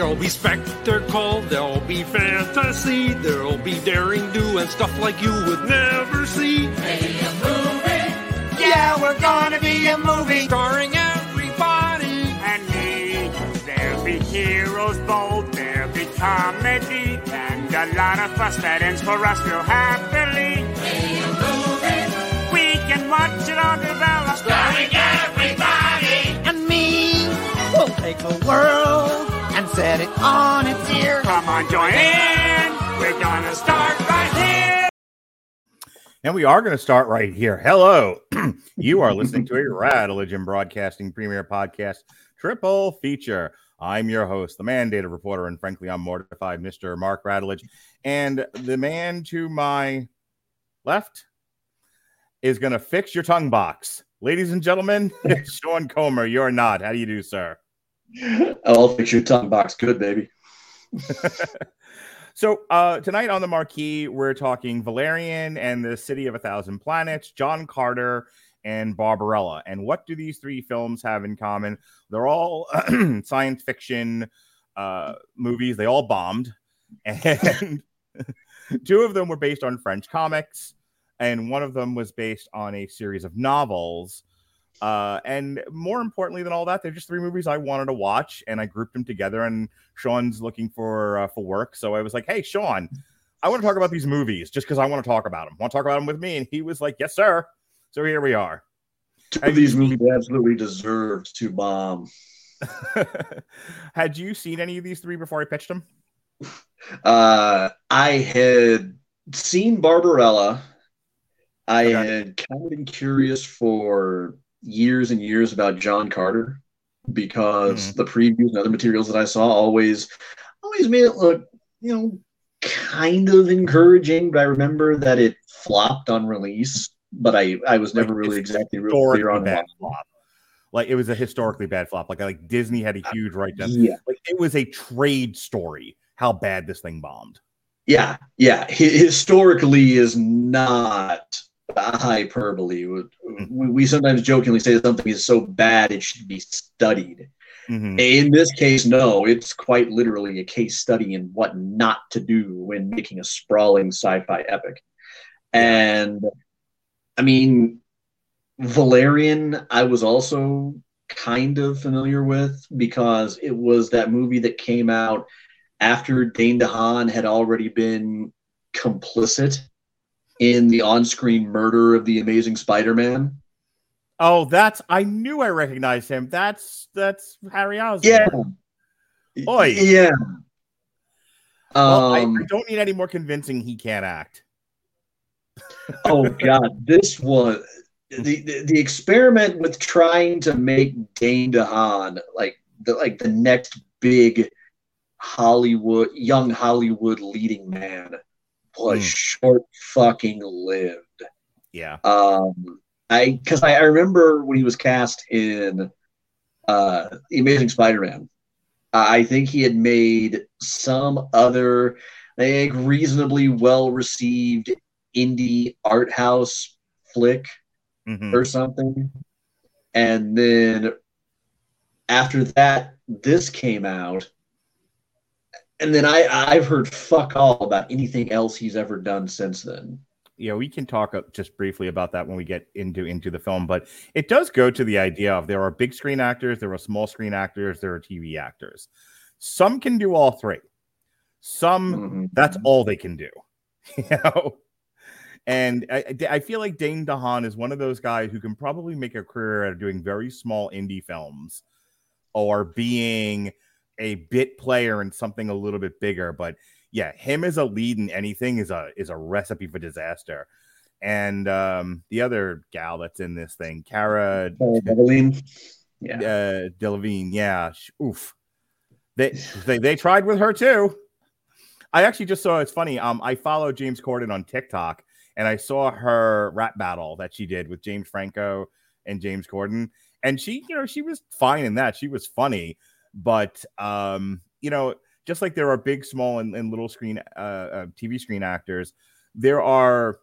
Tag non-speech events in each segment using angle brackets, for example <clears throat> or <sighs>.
There'll be spectacle, there'll be fantasy, there'll be daring do and stuff like you would never see. Hey, a movie. Yeah, we're gonna be a movie. Starring everybody. And me. There'll be heroes bold, there'll be comedy, and a lot of fuss that ends for us real happily. Hey, a movie. We can watch it all develop. Starring everybody. and me. We'll take the world set it on its ear. Come on, join in. We're gonna start right here. And we are going to start right here. Hello. <clears throat> you are listening to a Radeligion Broadcasting Premier Podcast Triple Feature. I'm your host, the mandated reporter, and frankly, I'm mortified, Mr. Mark Radulich. And the man to my left is going to fix your tongue box. Ladies and gentlemen, <laughs> Sean Comer, you're not. How do you do, sir? I'll fix your tongue box good, baby. <laughs> So uh, tonight on the marquee, we're talking Valerian and the City of a Thousand Planets, John Carter and Barbarella. And what do these three films have in common? They're all <clears throat> science fiction uh, movies. They all bombed, and <laughs> two of them were based on French comics, and one of them was based on a series of novels. Uh, and more importantly than all that, they're just three movies I wanted to watch, and I grouped them together. And Sean's looking for uh, for work, so I was like, "Hey, Sean, I want to talk about these movies just because I want to talk about them. Want to talk about them with me?" And he was like, "Yes, sir." So here we are. Two of these movies absolutely deserved to bomb. <laughs> Had you seen any of these three before I pitched them? Uh, I had seen Barbarella. I Okay. had kind of been curious for years and years about John Carter because mm-hmm. the previews and other materials that I saw always always made it look, you know, kind of encouraging. But I remember that it flopped on release, but I I was never Like, really exactly real clear on why. flop. Like it was a historically bad flop. Like like Disney had a uh, huge write down. Yeah. Like it was a trade story. How bad this thing bombed. Yeah, yeah. Hi- historically is not hyperbole. We, we sometimes jokingly say something is so bad it should be studied. Mhm. In this case, no, it's quite literally a case study in what not to do when making a sprawling sci-fi epic. And I mean, Valerian, I was also kind of familiar with because it was that movie that came out after Dane DeHaan had already been complicit in the on-screen murder of the Amazing Spider-Man. Oh, that's I knew I recognized him. That's that's Harry Osborn. Yeah. Oi. Yeah. Well, I, Um, I don't need any more convincing he can't act. <laughs> oh god, this was the, the the experiment with trying to make Dane DeHaan like the like the next big Hollywood young Hollywood leading man was Hmm. short fucking lived. Yeah. Um, I because I, I remember when he was cast in uh, The Amazing Spider-Man. I think he had made some other, I think, reasonably well-received indie art house flick Mhm. or something, and then after that, this came out. And then I, I've heard fuck all about anything else he's ever done since then. yeah, we can talk uh, just briefly about that when we get into into the film, but it does go to the idea of there are big screen actors, there are small screen actors, there are TV actors. Some can do all three. Some Mhm. that's all they can do, <laughs> you know. And I, I- I feel like Dane DeHaan is one of those guys who can probably make a career out of doing very small indie films or being a bit player and something a little bit bigger. But yeah, him as a lead in anything is a is a recipe for disaster. And um, the other gal that's in this thing, Cara Oh, Evelyn? Yeah. uh, Delevingne, yeah, oof. They, they they tried with her too. I actually just saw it's funny. Um, I follow James Corden on TikTok, and I saw her rap battle that she did with James Franco and James Corden, and she, you know, she was fine in that. She was funny, but um, you know, just like there are big, small, and, and little screen uh, uh, TV screen actors, there are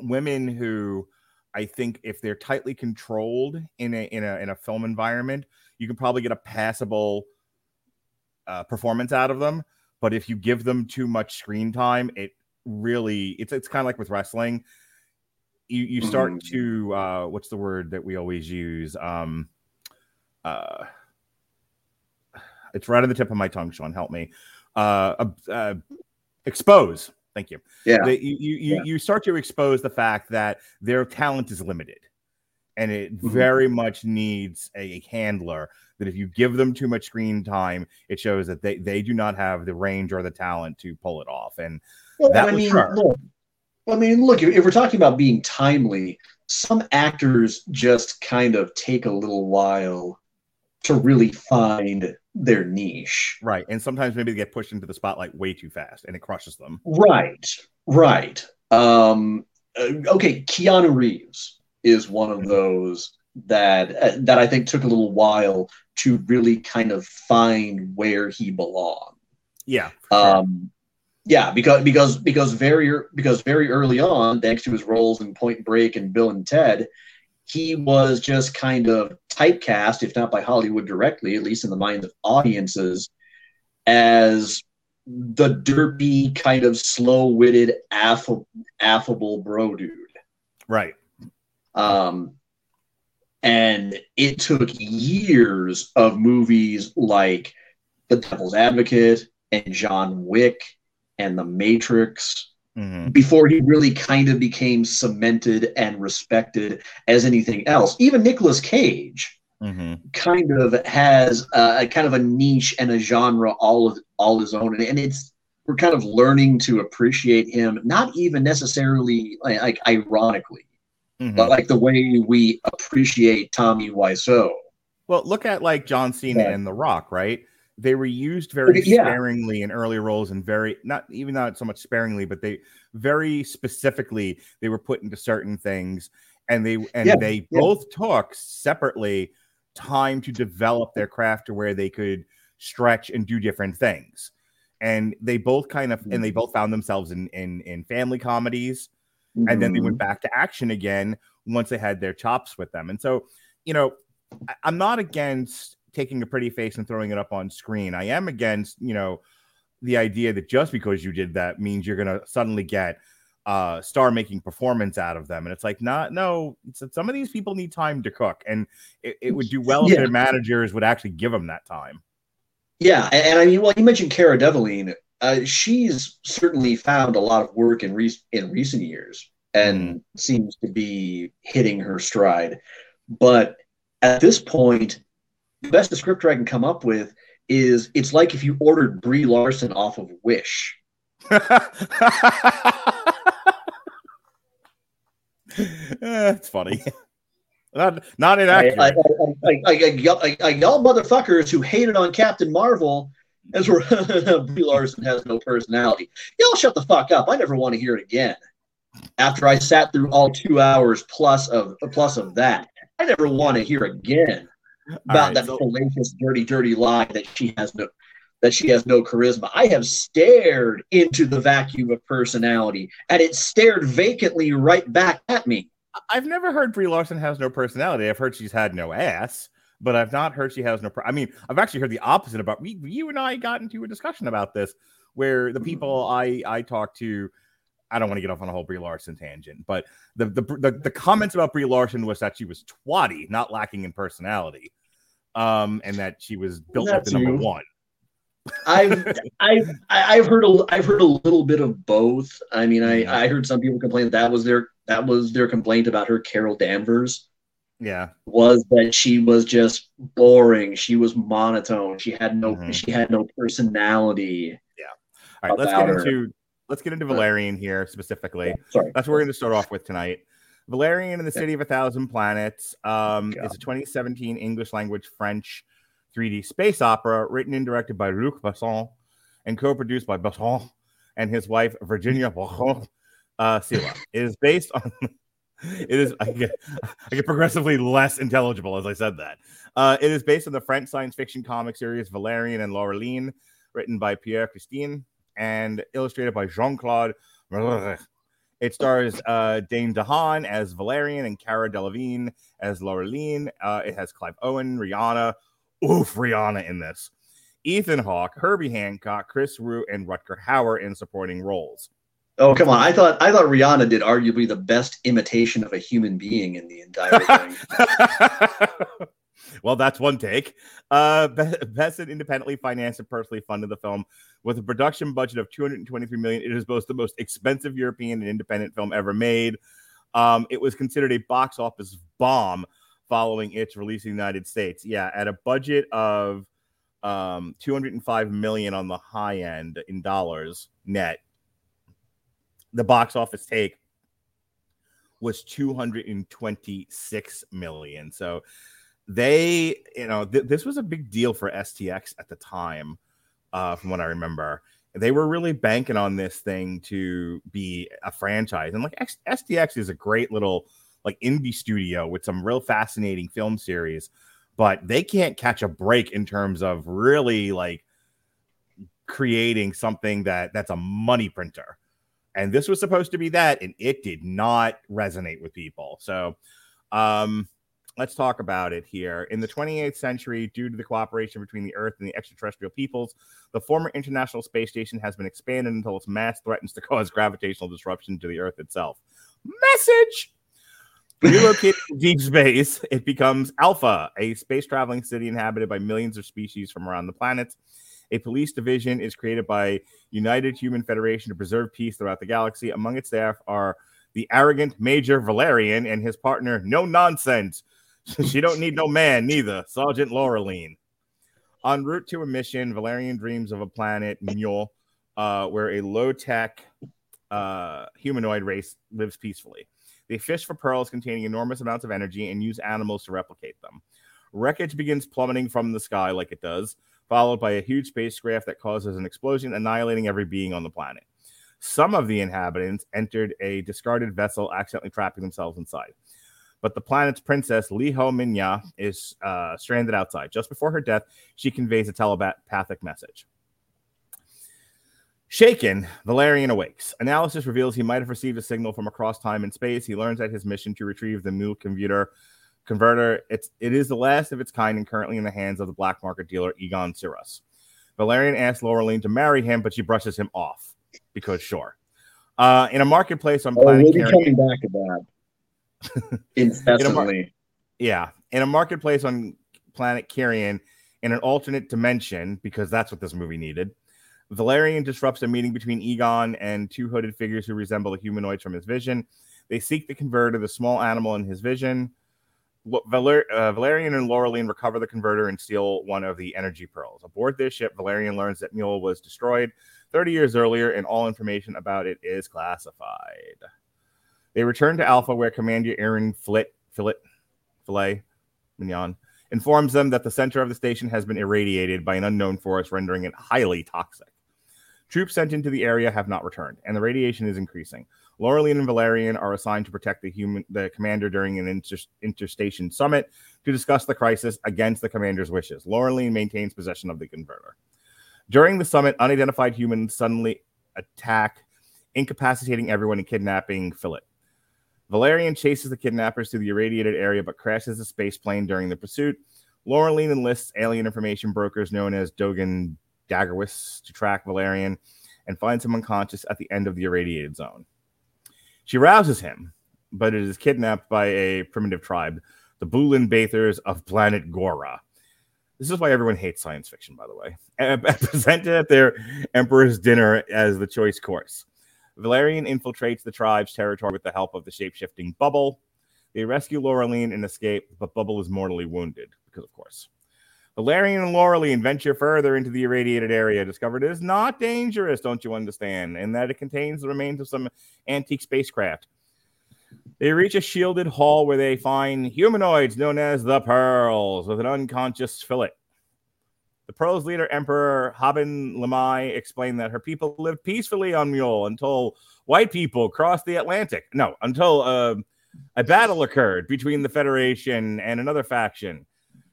women who I think if they're tightly controlled in a in a in a film environment, you can probably get a passable uh, performance out of them. But if you give them too much screen time, it really it's it's kind of like with wrestling. You you start Mhm. to uh, what's the word that we always use? Um, uh, it's right on the tip of my tongue. Sean, help me. Uh, uh, uh, expose. Thank you. Yeah. That you you you, Yeah. you start to expose the fact that their talent is limited, and it Mhm. very much needs a handler. That if you give them too much screen time, it shows that they they do not have the range or the talent to pull it off. And Well, That I was mean, look, I mean, look. If we're talking about being timely, some actors just kind of take a little while to really find their niche. right, and sometimes maybe they get pushed into the spotlight way too fast, and it crushes them. Right, right. Um, uh, okay, Keanu Reeves is one of those that uh, that I think took a little while to really kind of find where he belonged. Yeah, sure. Um, yeah, because because because very because very early on, thanks to his roles in Point Break and Bill and Ted, he was just kind of typecast, if not by Hollywood directly, at least in the minds of audiences, as the derpy kind of slow-witted, affable, affable bro dude. right. Um, and it took years of movies like The Devil's Advocate and John Wick and The Matrix Mhm. before he really kind of became cemented and respected as anything else. Even Nicolas Cage Mhm. kind of has a, a kind of a niche and a genre all of all his own, and, and it's we're kind of learning to appreciate him, not even necessarily like, like ironically Mhm. but like the way we appreciate Tommy Wiseau. Well, look at like John Cena Yeah. and The Rock, right? They were used very yeah. sparingly in early roles and very not even not so much sparingly, but they very specifically they were put into certain things and they and Yeah, they yeah. both took separately time to develop their craft to where they could stretch and do different things. And they both kind of and they both found themselves in in in family comedies and then they Mm-hmm. went back to action again once they had their chops with them. And so, you know, I- I'm not against taking a pretty face and throwing it up on screen. I am against, you know, the idea that just because you did that means you're going to suddenly get uh star making performance out of them and it's like not no it's some of these people need time to cook and it, it would do well if Yeah. their managers would actually give them that time Yeah, and, and I mean, well, you mentioned Cara Delevingne. Uh, she's certainly found a lot of work in re- in recent years and seems to be hitting her stride. But at this point, the best descriptor I can come up with is it's like if you ordered Brie Larson off of Wish. <laughs> It's funny not not inaccurate I, I, I, I, y'all- I, I, y'all motherfuckers who hated on Captain Marvel as we're <laughs> Brie Larson has no personality. Y'all shut the fuck up. I never want to hear it again. After I sat through all two hours plus of plus of that, I never want to hear again about right, that so- fallacious, dirty, dirty lie that she has no that she has no charisma. I have stared into the vacuum of personality, and it stared vacantly right back at me. I've never heard Brie Larson has no personality. I've heard she's had no ass, but I've not heard she has no. Per- I mean, I've actually heard the opposite about. We, you and I got into a discussion about this, where the mm-hmm. people I I talked to, I don't want to get off on a whole Brie Larson tangent, but the the the, the comments about Brie Larson was that she was twatty, not lacking in personality, um, and that she was built That the number one. I've I've I've heard a I've heard a little bit of both. I mean, I I heard some people complain that, that was their that was their complaint about her. Carol Danvers Yeah, was that she was just boring. She was monotone. She had no Mhm. she had no personality. Yeah. All right. Let's get her. into let's get into Valerian here specifically. Sorry. That's what we're going to start off with tonight. Valerian and the City of a Thousand Planets um, is a 2017 English language French 3D space opera written and directed by Luc Besson and co-produced by Besson and his wife Virginia <laughs> Besson uh, Silla. It is based on. <laughs> It is I get, I get progressively less intelligible as I said that. Uh, it is based on the French science fiction comic series Valerian and Laureline, written by Pierre Christine and illustrated by Jean Claude. It stars uh, Dane DeHaan as Valerian and Cara Delevingne as Laureline. Uh, it has Clive Owen, Rihanna. Oof, Rihanna in this. Ethan Hawke, Herbie Hancock, Chris Root, and Rutger Hauer in supporting roles. Oh come on! I thought I thought Rihanna did arguably the best imitation of a human being in the entire <laughs> thing. Well, that's one take. Uh, Besson independently financed and personally funded the film with a production budget of 223 million. It is both the most expensive European and independent film ever made. Um, it was considered a box office bomb following its release in the United States. Yeah, at a budget of um 205 million on the high end in dollars net the box office take was 226 million. So they, you know, th- this was a big deal for STX at the time, uh, from what I remember. They were really banking on this thing to be a franchise, and like X- STX is a great little like indie studio with some real fascinating film series, but they can't catch a break in terms of really like creating something that that's a money printer and this was supposed to be that and it did not resonate with people so um let's talk about it here in the 28th century due to the cooperation between the earth and the extraterrestrial peoples the former international space station has been expanded until its mass threatens to <laughs> cause gravitational disruption to the earth itself message relocated to deep space it becomes alpha a space traveling city inhabited by millions of species from around the planet a police division is created by United Human Federation to preserve peace throughout the galaxy. Among its staff are the arrogant Major Valerian and his partner, no nonsense. She don't need no man, neither. Sergeant Laureline. En route to a mission, Valerian dreams of a planet, Mule, uh, where a low tech uh, humanoid race lives peacefully. They fish for pearls containing enormous amounts of energy and use animals to replicate them. Wreckage begins plummeting from the sky like it does followed by a huge spacecraft that causes an explosion, annihilating every being on the planet. Some of the inhabitants entered a discarded vessel, accidentally trapping themselves inside. But the planet's princess, Li Liho Minya, is uh, stranded outside. Just before her death, she conveys a telepathic message. Shaken, Valerian awakes. Analysis reveals he might have received a signal from across time and space. He learns that his mission to retrieve the new computer converter. It's it is the last of its kind and currently in the hands of the black market dealer Egon Siras. Valerian asks Laureline to marry him, but she brushes him off because sure. Uh, in a marketplace on oh, planet we'll be coming back to that incessantly. <laughs> in mar- yeah, in a marketplace on planet Carrion, in an alternate dimension, because that's what this movie needed. Valerian disrupts a meeting between Egon and two hooded figures who resemble the humanoids from his vision. They seek the converter, the small animal in his vision. Valer- uh, Valerian and Laureline recover the converter and steal one of the energy pearls. Aboard this ship, Valerian learns that Mule was destroyed 30 years earlier, and all information about it is classified. They return to Alpha, where Commander Aaron Flit, Fillet, Filet, Mignon informs them that the center of the station has been irradiated by an unknown force, rendering it highly toxic. Troops sent into the area have not returned, and the radiation is increasing. Laureline and Valerian are assigned to protect the human the commander during an inter, interstation summit to discuss the crisis against the commander's wishes. Laureline maintains possession of the converter. During the summit, unidentified humans suddenly attack, incapacitating everyone and kidnapping Philip. Valerian chases the kidnappers to the irradiated area but crashes a space plane during the pursuit. Laureline enlists alien information brokers known as Dogan Daggerwis to track Valerian and finds him unconscious at the end of the irradiated zone. She rouses him, but it is kidnapped by a primitive tribe, the Bulin Bathers of planet Gora. This is why everyone hates science fiction, by the way. <laughs> Presented at their emperor's dinner as the choice course. Valerian infiltrates the tribe's territory with the help of the shape-shifting Bubble. They rescue Laureline and escape, but Bubble is mortally wounded, because of course. Valerian and Laureline venture further into the irradiated area, discovered it is not dangerous, don't you understand, and that it contains the remains of some antique spacecraft. They reach a shielded hall where they find humanoids known as the Pearls with an unconscious Philip. The Pearls leader, Emperor Haben Lamai, explained that her people lived peacefully on Mule until white people crossed the Atlantic. No, until uh, a battle occurred between the Federation and another faction.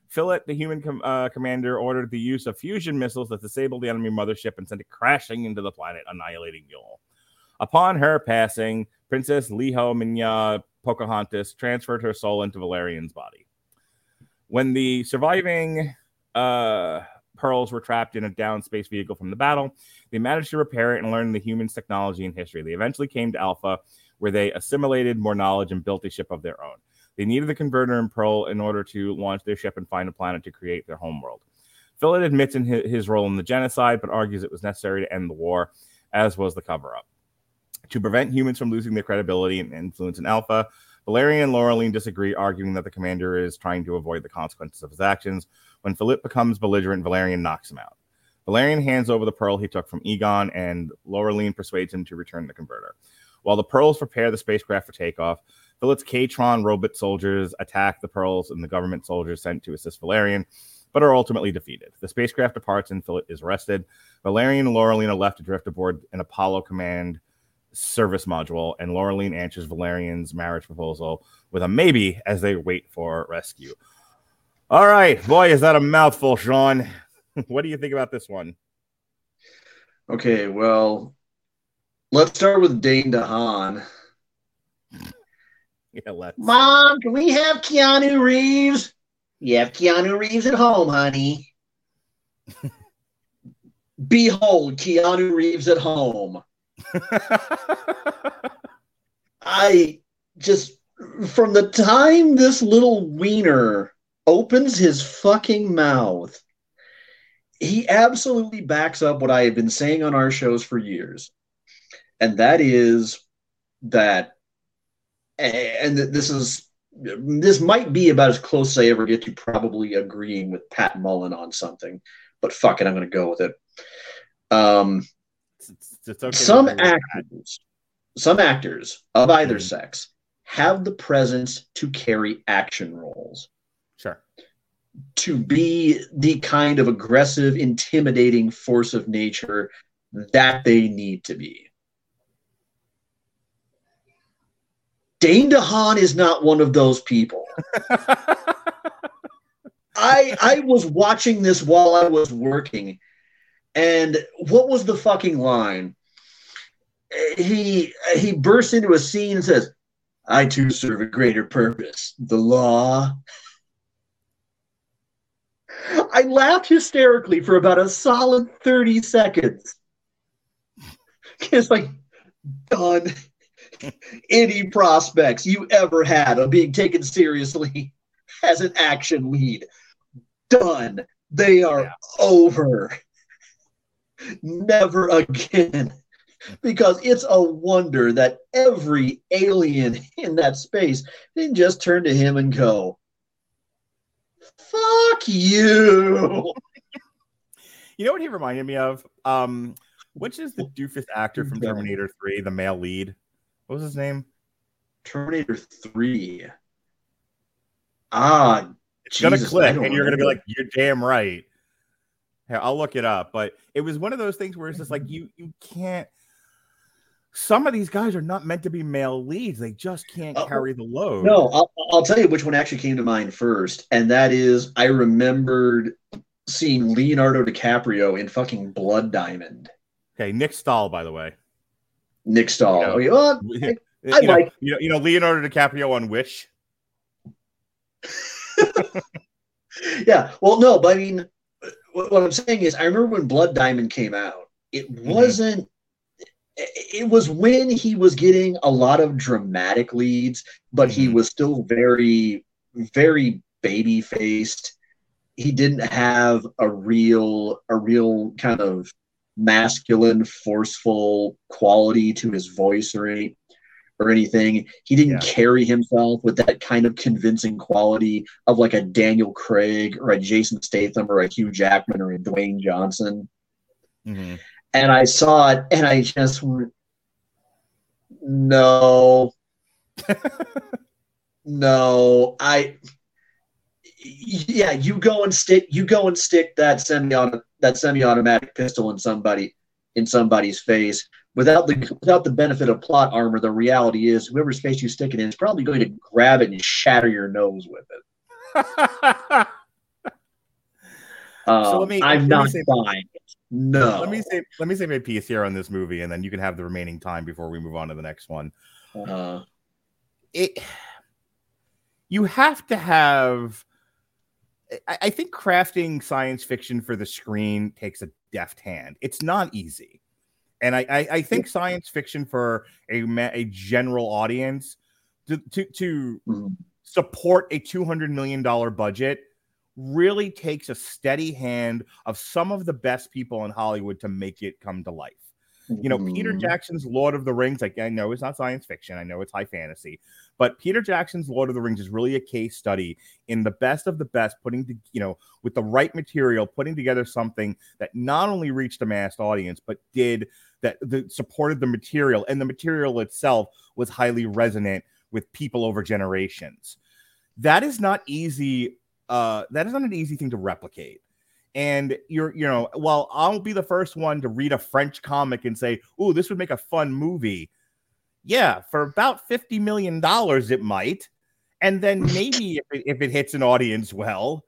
Philip, the human com- uh, commander, ordered the use of fusion missiles that disabled the enemy mothership and sent it crashing into the planet, annihilating Mule. Upon her passing, Princess Liho Minya Pocahontas transferred her soul into Valerian's body. When the surviving uh, pearls were trapped in a down space vehicle from the battle. They managed to repair it and learn the humans' technology and history. They eventually came to Alpha, where they assimilated more knowledge and built a ship of their own. They needed the converter and Pearl in order to launch their ship and find a planet to create their homeworld. Philip admits in his, role in the genocide, but argues it was necessary to end the war, as was the cover up. To prevent humans from losing their credibility and influence in Alpha, Valerian and Laureline disagree, arguing that the commander is trying to avoid the consequences of his actions. When Philip becomes belligerent, Valerian knocks him out. Valerian hands over the pearl he took from Egon, and Laureline persuades him to return the converter. While the pearls prepare the spacecraft for takeoff, Philip's K-Tron robot soldiers attack the pearls and the government soldiers sent to assist Valerian, but are ultimately defeated. The spacecraft departs and Philip is arrested. Valerian and Laureline are left adrift aboard an Apollo Command service module, and Laureline answers Valerian's marriage proposal with a maybe as they wait for rescue. All right, boy, is that a mouthful, Sean. <laughs> what do you think about this one? Okay, well, let's start with Dane DeHaan. Yeah, let's. Mom, can we have Keanu Reeves? You have Keanu Reeves at home, honey. <laughs> Behold, Keanu Reeves at home. <laughs> I just, from the time this little wiener opens his fucking mouth, he absolutely backs up what I have been saying on our shows for years. And that is that, and this is, this might be about as close as I ever get to probably agreeing with Pat Mullen on something, but fuck it, I'm going to go with it. Um, It's, it's okay some actors, some actors of either Mhm. sex have the presence to carry action roles, Sure. to be the kind of aggressive, intimidating force of nature that they need to be. Dane DeHaan is not one of those people. <laughs> I I was watching this while I was working, and what was the fucking line? He he bursts into a scene and says, "I too serve a greater purpose, the law." I laughed hysterically for about a solid thirty seconds. It's like done. Any prospects you ever had of being taken seriously <laughs> as an action lead, done. They are Yeah. over. Never again. Because it's a wonder that every alien in that space didn't just turn to him and go, Fuck you. You know what he reminded me of? Um, which is the doofus actor from Terminator 3, the male lead? What was his name? Terminator 3. Ah, It's gonna click, and you're gonna be like, "You're damn right." Here, I'll look it up. But it was one of those things where it's just like you you can't. Some of these guys are not meant to be male leads; they just can't Oh, carry the load. No, I'll, I'll tell you which one actually came to mind first, and that is I remembered seeing Leonardo DiCaprio in fucking Blood Diamond. Okay, Nick Stahl, by the way. Nick Stahl. Yeah. Okay, well, <laughs> you, I know, like- you know, you know Leonardo DiCaprio on Wish. <laughs> yeah. Well, no, but I mean, what, what I'm saying is, I remember when Blood Diamond came out. It Mm-hmm. It was when he was getting a lot of dramatic leads, but he Mhm. was still very, very baby faced. He didn't have a real, a real kind of masculine, forceful quality to his voice or any, or anything. He didn't Yeah. carry himself with that kind of convincing quality of like a Daniel Craig or a Jason Statham or a Hugh Jackman or a Dwayne Johnson. Mhm. And I saw it and I just went, no, <laughs> no, I, yeah, you go and stick, you go and stick that semi that semi-automatic pistol in somebody in somebody's face without the without the benefit of plot armor. The reality is, whoever's face you stick it in is probably going to grab it and shatter your nose with it. Um, <laughs> So let me- I'm me not say- buying it. No. let me say let me say my piece here on this movie, and then you can have the remaining time before we move on to the next one. Uh, it you have to have I, I think crafting science fiction for the screen takes a deft hand. It's not easy. And I, I, I think science fiction for a, a general audience to, to, to Mhm. support a $200 million budget really takes a steady hand of some of the best people in Hollywood to make it come to life. You know, Peter Mhm. Jackson's Lord of the Rings, like I know it's not science fiction, I know it's high fantasy, but Peter Jackson's Lord of the Rings is really a case study in the best of the best, putting to, you know, with the right material, putting together something that not only reached a mass audience, but did that, that supported the material, and the material itself was highly resonant with people over generations. That is not easy. Uh, that is not an easy thing to replicate. And you're you know well i'll be the first one to read a french comic and say oh this would make a fun movie yeah for about 50 million dollars it might. And then <laughs> maybe if it, if it hits an audience well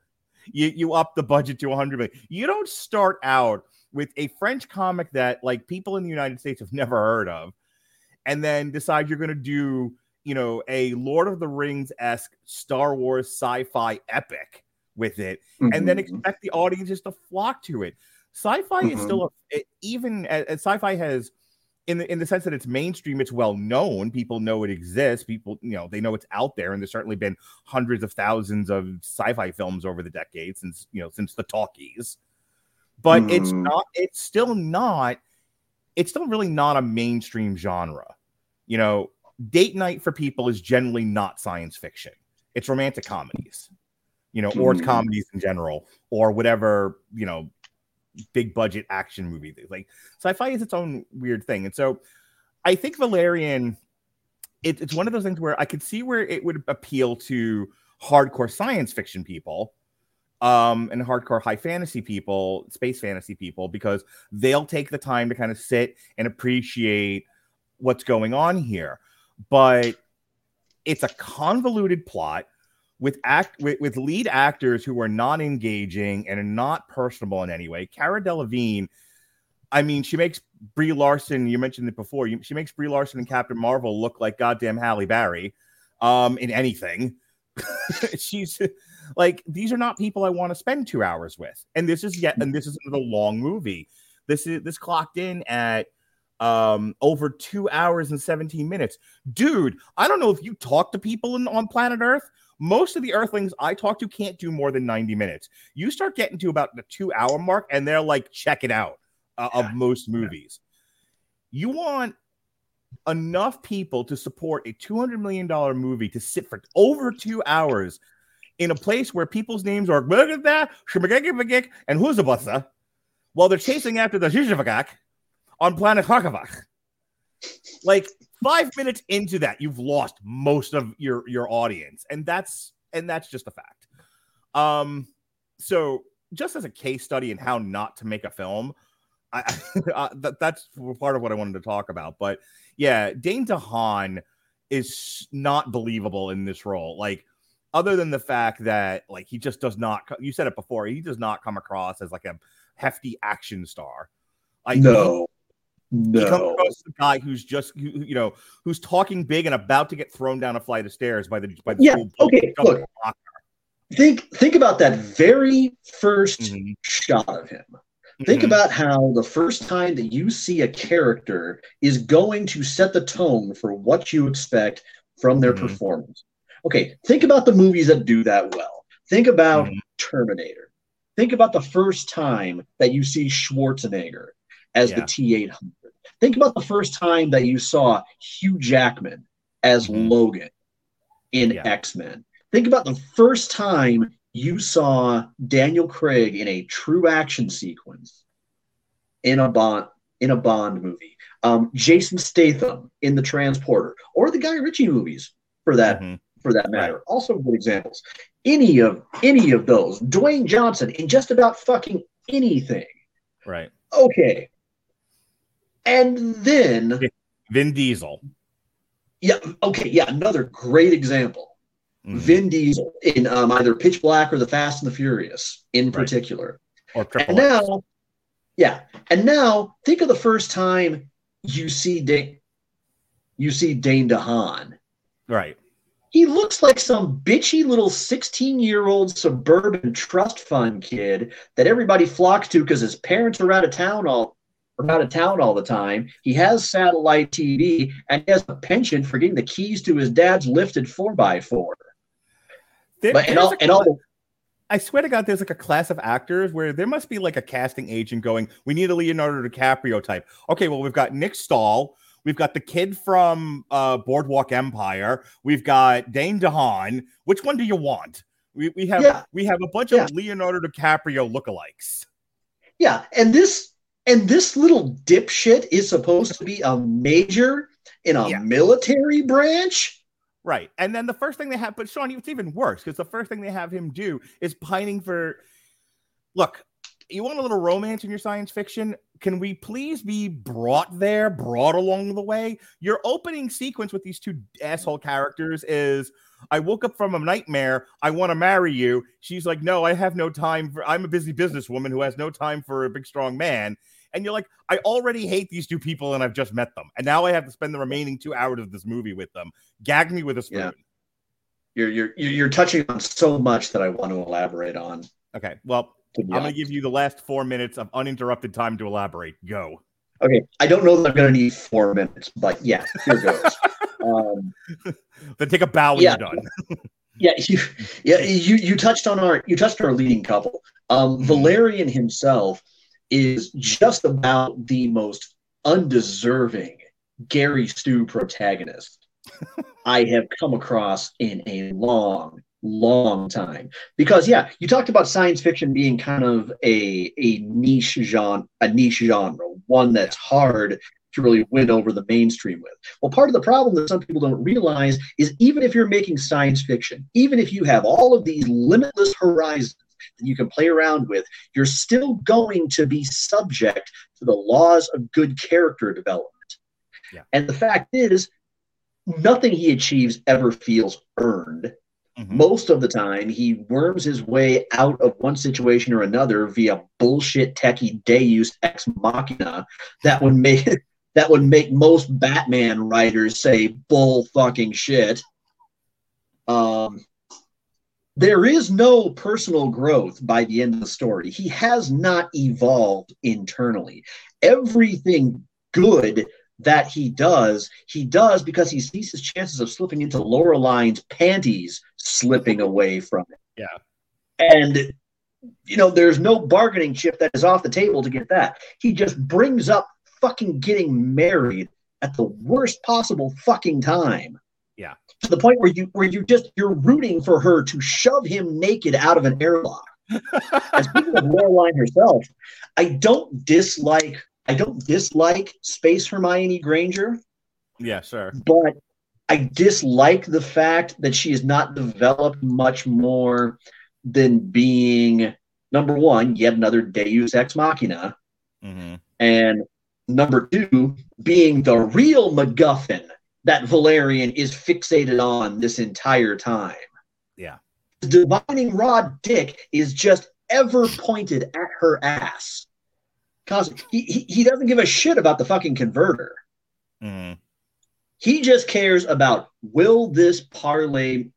you you up the budget to 100 million. You don't start out with a french comic that like people in the united states have never heard of and then decide you're going to do you know a lord of the rings-esque star wars sci-fi epic with it and then Mhm. expect the audiences to flock to it. Sci-fi is Mhm. still a, it- even as, as sci-fi has in the in the sense that it's mainstream, it's well known. People know it exists. People, you know, they know it's out there, and there's certainly been hundreds of thousands of sci-fi films over the decades since you know since the talkies. But it's Mhm. not. It's still not. It's still really not a mainstream genre. You know, date night for people is generally not science fiction. It's romantic comedies you know, or it's Mhm. comedies in general, or whatever, you know, big budget action movie. Like sci-fi is its own weird thing. And so I think Valerian, it, it's one of those things where I could see where it would appeal to hardcore science fiction people um and hardcore high fantasy people space fantasy people because they'll take the time to kind of sit and appreciate what's going on here but it's a convoluted plot with act with, with lead actors who are not engaging and are not personable in any way. Cara Delevingne, I mean, she makes Brie Larson. You mentioned it before. You, she makes Brie Larson and Captain Marvel look like goddamn Halle Berry, um, in anything. <laughs> She's like these are not people I want to spend two hours with, and this is yet and this is the long movie. This is this clocked in at um over two hours and 17 minutes. Dude i don't know if you talk to people in, on planet earth. Most of the earthlings I talk to can't do more than 90 minutes. You start getting to about the two hour mark, and they're like, check it out uh, of most movies. You want enough people to support a $200 million movie to sit for over two hours in a place where people's names are and Huzabutha while they're chasing after the Zhizhavagak on planet Harkavach. Like five minutes into that, you've lost most of your your audience, and that's and that's just a fact. Um, so just as a case study in how not to make a film, I, <laughs> uh, that, that's part of what I wanted to talk about. But yeah, Dane DeHaan is not believable in this role. Like, other than the fact that like he just does not. You said it before. He does not come across as like a hefty action star. Like, no, he comes no. across as a guy who's just who, who, you know who's talking big and about to get thrown down a flight of stairs by the by the Yeah, school okay, double look. block. Think think about that very 1st Mhm, shot of him. Think mhm, about how the first time that you see a character is going to set the tone for what you expect from their Mhm. performance. Okay, think about the movies that do that well. Think about Mhm. Terminator. Think about the first time that you see Schwarzenegger as the T 800. Think about the first time that you saw Hugh Jackman as Mhm. Logan in Yeah. X Men. Think about the first time you saw Daniel Craig in a true action sequence in a Bond in a Bond movie. Um, Jason Statham in the Transporter, or the Guy Ritchie movies, for that mhm. for that matter. Also good examples. Any of any of those. Dwayne Johnson in just about fucking anything. Right. Okay. And then Vin Diesel. yeah, okay, yeah, another great example. Mhm. Vin Diesel in um, either Pitch Black or The Fast and the Furious in Right. particular. or And X. now, yeah, and now think of the first time you see Dane, you see Dane DeHaan Right. He looks like some bitchy little 16 year old suburban trust fund kid that everybody flocks to because his parents are out of town all are out of town all the time. He has satellite TV and he has a pension for getting the keys to his dad's lifted 4x4. There- But and all, and all the, I swear to God, there's like a class of actors where there must be like a casting agent going, we need a Leonardo DiCaprio type. Okay, well, we've got Nick Stahl. We've got the kid from uh, Boardwalk Empire. We've got Dane DeHaan. Which one do you want? We, we have Yeah. we have a bunch Yeah. of Leonardo DiCaprio lookalikes. Yeah, and this and this little dipshit is supposed to be a major in a Yeah. military branch. Right. And then the first thing they have, but Sean, it's even worse because the first thing they have him do is pining for. Look, you want a little romance in your science fiction? Can we please be brought there, brought along the way? Your opening sequence with these two asshole characters is I woke up from a nightmare. I want to marry you. She's like, No, I have no time for, I'm a busy businesswoman who has no time for a big, strong man. And you're like, I already hate these two people and I've just met them. And now I have to spend the remaining two hours of this movie with them. Gag me with a spoon. Yeah. You're you're you're touching on so much that I want to elaborate on. Okay. Well, to I'm going to give you the last four minutes of uninterrupted time to elaborate. Go. Okay, I don't know that I'm going to need four minutes, but yeah, here goes. <laughs> um, Then take a bow when Yeah. you're done. <laughs> yeah, you, yeah, you you touched on our you touched on our leading couple. Um, Valerian himself is just about the most undeserving Gary Stu protagonist <laughs> I have come across in a long, long time. Because yeah, you talked about science fiction being kind of a a niche genre, a niche genre, one that's hard to really win over the mainstream with. Well, part of the problem that some people don't realize is even if you're making science fiction, even if you have all of these limitless horizons that you can play around with, you're still going to be subject to the laws of good character development. Yeah. And the fact is, nothing he achieves ever feels earned. Mhm. Most of the time, he worms his way out of one situation or another via bullshit techie Deus ex machina that would make <laughs> that would make most Batman writers say bull fucking shit. Um, there is no personal growth by the end of the story. He has not evolved internally. Everything good that he does, he does because he sees his chances of slipping into Laureline's panties slipping away from it. Yeah. And you know, there's no bargaining chip that is off the table to get that. He just brings up fucking getting married at the worst possible fucking time. Yeah. To the point where you where you just you're rooting for her to shove him naked out of an airlock. And speaking <laughs> of Laureline herself, I don't dislike I don't dislike Space Hermione Granger, yeah, sure. but I dislike the fact that she has not developed much more than being number one, yet another Deus Ex Machina, hmm and number two, being the real MacGuffin that Valerian is fixated on this entire time. Yeah. The divining rod dick is just ever pointed at her ass. Cause he, he, he doesn't give a shit about the fucking converter. hmm He just cares about will this parlay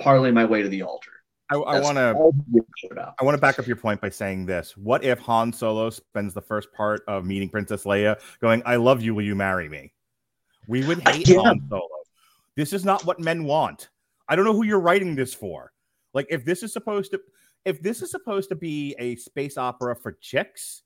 parlay my way to the altar. I, I want to all he gives a shit about. I want to back up your point by saying this. What if Han Solo spends the first part of meeting Princess Leia going, I love you, will you marry me? We would hate Yeah. Han Solo. This is not what men want. I don't know who you're writing this for. Like, if this is supposed to if this is supposed to be a space opera for chicks,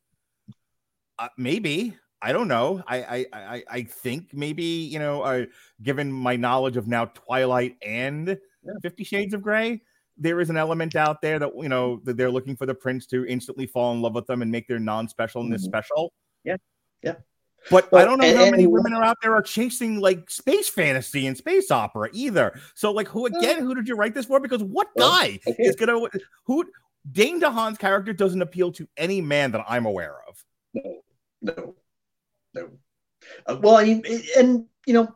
uh, maybe. I don't know. I I I, I think maybe, you know, uh, given my knowledge of now Twilight and Yeah. Fifty Shades of Grey, there is an element out there that you know that they're looking for the prince to instantly fall in love with them and make their non-specialness Mhm. special. Yeah. Yeah. But I don't know and- how many women are out there are chasing like space fantasy and space opera either. So like who again, who did you write this for? Because what guy okay. is gonna who Dane DeHaan's character doesn't appeal to any man that I'm aware of. No, no, no. Uh, well, I mean, and you know,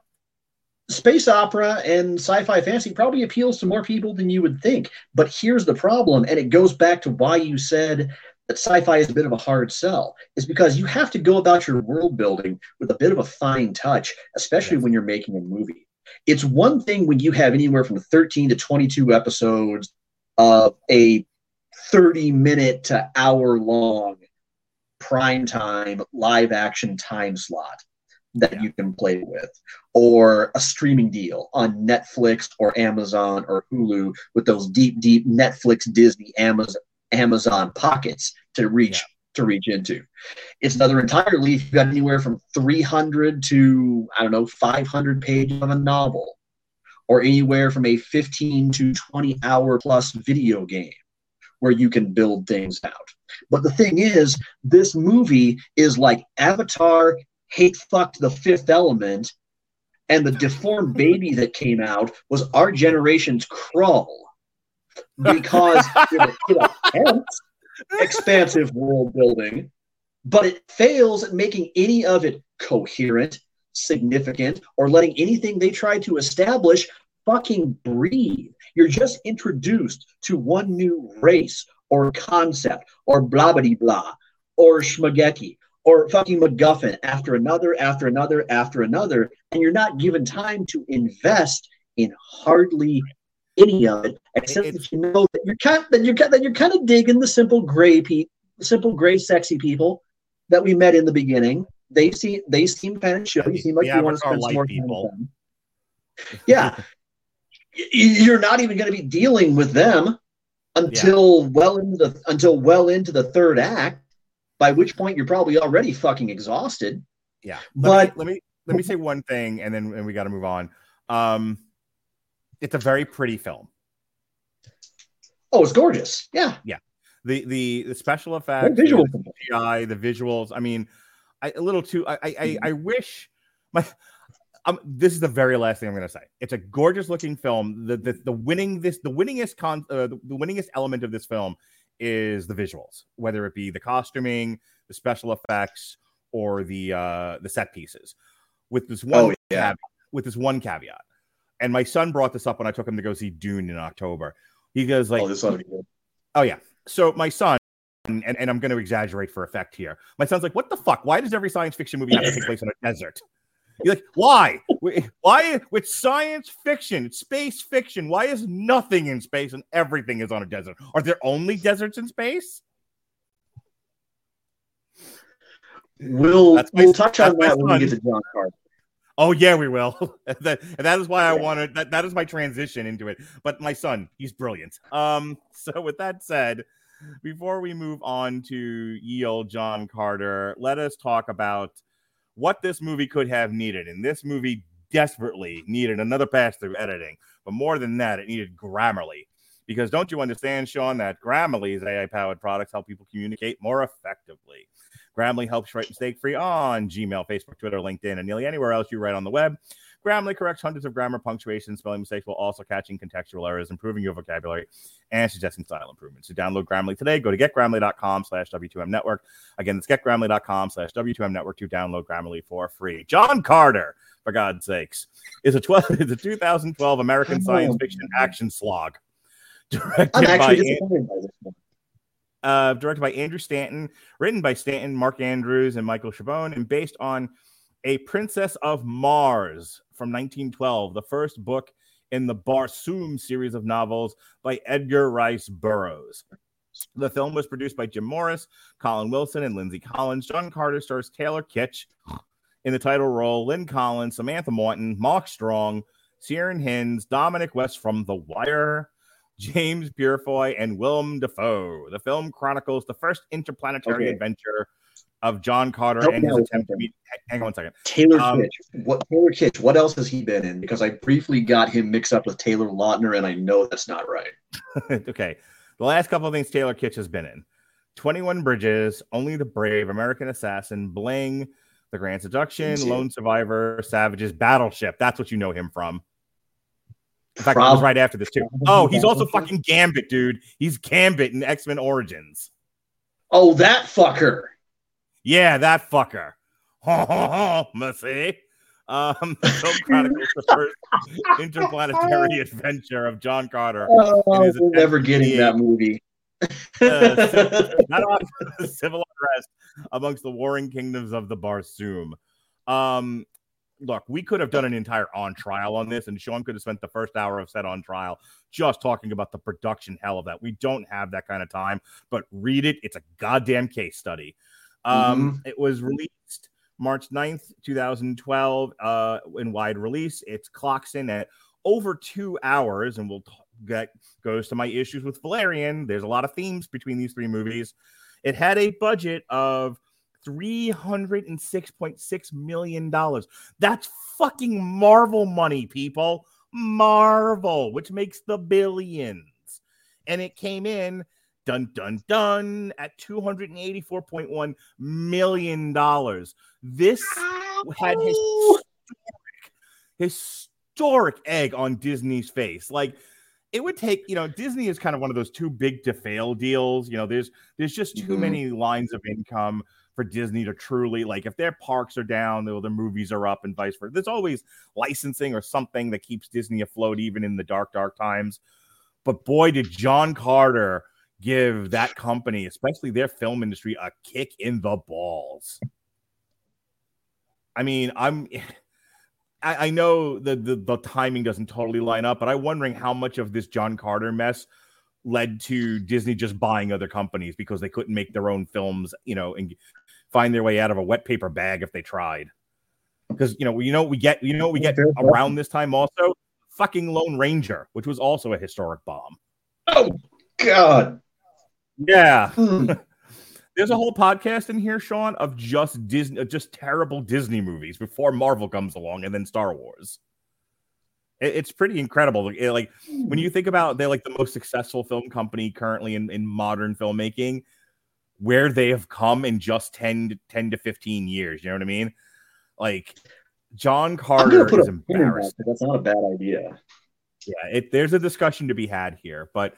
space opera and sci-fi fantasy probably appeals to more people than you would think. But here's the problem, and it goes back to why you said that sci-fi is a bit of a hard sell, is because you have to go about your world building with a bit of a fine touch, especially Yes. when you're making a movie. It's one thing when you have anywhere from 13 to 22 episodes of a 30 minute to hour long prime time live action time slot that Yeah. you can play with, or a streaming deal on Netflix or Amazon or Hulu with those deep, deep Netflix, Disney, Amazon, Amazon pockets to reach Yeah. to reach into. It's another entirely if you've got anywhere from 300 to I don't know 500 pages of a novel, or anywhere from a 15 to 20 hour plus video game where you can build things out. But the thing is, this movie is like Avatar hate fucked the fifth element, and the deformed <laughs> baby that came out was our generation's Krull. <laughs> Because it, it <laughs> expansive world building, but it fails at making any of it coherent, significant, or letting anything they try to establish fucking breathe. You're just introduced to one new race or concept or blah blah blah or schmageki or fucking MacGuffin after another, after another, after another, and you're not given time to invest in hardly any of it, except that you know that you're kind that you're that you're kind of digging the simple gray pe- simple gray sexy people that we met in the beginning. They seem they seem kind of show. You seem like you want to spend some more people. time with them. Yeah, you're not even going to be dealing with them until well into the until well into the third act. By which point you're probably already fucking exhausted. Yeah. Let But- me, let me let me say one thing and then and we got to move on. Um it's a very pretty film. Oh, it's gorgeous. Yeah, Yeah. The the, the special effects, visual. the CGI, the visuals. I mean, I, a little too. I I, I, I wish my. Um, this is the very last thing I'm going to say. It's a gorgeous looking film. The the, the winning this the winningest con uh, the, the winningest element of this film is the visuals, whether it be the costuming, the special effects, or the uh the set pieces. With this one Oh, yeah. caveat, with this one caveat, and my son brought this up when I took him to go see Dune in October. He goes like, oh, this ought to be good. Oh yeah. So my son, and, and I'm going to exaggerate for effect here. My son's like, "What the fuck? Why does every science fiction movie have to take place in a desert?" You're like, "Why? Why? With science fiction, it's space fiction. Why is nothing in space and everything is on a desert? Are there only deserts in space?" We'll we'll touch on that when we get to John Carter. Oh yeah, we will. <laughs> that, and that is why I wanted that. That is my transition into it. But my son, he's brilliant. Um. <laughs> So with that said, before we move on to ye old John Carter, let us talk about what this movie could have needed. And this movie desperately needed another pass through editing. But more than that, it needed Grammarly. Because don't you understand, Sean, that Grammarly's AI powered products help people communicate more effectively. Grammarly helps write mistake free on Gmail, Facebook, Twitter, LinkedIn, and nearly anywhere else you write on the web. Grammarly corrects hundreds of grammar, punctuation, spelling mistakes while also catching contextual errors, improving your vocabulary, and suggesting style improvements. So download Grammarly today. Go to getgrammarly.com slash W2M network. Again, it's getgrammarly.com slash W2M network to download Grammarly for free. John Carter, for God's sakes, is a 12 <laughs> is a 2012 American science fiction action slog. Directed I'm by actually disappointed by this one. uh, directed by Andrew Stanton, written by Stanton, Mark Andrews, and Michael Chabon, and based on A Princess of Mars from 1912, the first book in the Barsoom series of novels by Edgar Rice Burroughs. The film was produced by Jim Morris, Colin Wilson, and Lindsay Collins. John Carter stars Taylor Kitsch in the title role, Lynn Collins, Samantha Morton, Mark Strong, Ciaran Hinds, Dominic West from The Wire, James Purefoy, and Willem Dafoe. The film chronicles the first interplanetary Okay. adventure of John Carter Help and his attempt to meet. Hang on one second. Taylor Um, Kitsch. What Taylor Kitsch? What else has he been in? Because I briefly got him mixed up with Taylor Lautner, and I know that's not right. <laughs> okay. The last couple of things Taylor Kitsch has been in 21 Bridges, Only the Brave, American Assassin, Bling, The Grand Seduction, Didn't see it. Lone Survivor, Savages, Battleship. That's what you know him from. In fact, it was right after this, too. Oh, he's also fucking Gambit, dude. He's Gambit in X Men Origins. Oh, that fucker. Yeah, that fucker. Ha ha ha, Mercy. Um, <laughs> film chronicles the first <laughs> interplanetary adventure of John Carter. Oh, It is a we're never getting that movie. <laughs> uh, civil, not on civil unrest amongst the warring kingdoms of the Barsoom. Um, look, we could have done an entire on trial on this, and Sean could have spent the first hour of set on trial just talking about the production hell of that. We don't have that kind of time, but read it. It's a goddamn case study. Um, It was released March 9th, 2012, uh, in wide release. It clocks in at over two hours, and we'll t- get goes to my issues with Valerian. There's a lot of themes between these three movies. It had a budget of $306.6 million. That's fucking Marvel money, people. Marvel, which makes the billions. And it came in dun dun dun at 284.1 million dollars. This had historic, historic egg on Disney's face. Like it would take, you know, Disney is kind of one of those too big to fail deals. You know, there's there's just too Mhm. many lines of income for Disney to truly like if their parks are down, their their movies are up, and vice versa. There's always licensing or something that keeps Disney afloat even in the dark, dark times. But boy, did John Carter give that company, especially their film industry, a kick in the balls. I mean, I'm <laughs> I, I know the, the the timing doesn't totally line up, but I'm wondering how much of this John Carter mess led to Disney just buying other companies because they couldn't make their own films, you know, and find their way out of a wet paper bag if they tried. Because you know, you know, we get you know what we get around this time also fucking Lone Ranger, which was also a historic bomb. Oh God. Yeah. Hmm. <laughs> There's a whole podcast in here, Sean, of just Disney, just terrible Disney movies before Marvel comes along, and then Star Wars. It- it's pretty incredible. Like, it- like when you think about they're like the most successful film company currently in, in modern filmmaking, where they have come in just 10 to 10 to 15 years. You know what I mean? Like John Carter is in that, That's not a bad idea. Yeah, it, there's a discussion to be had here, but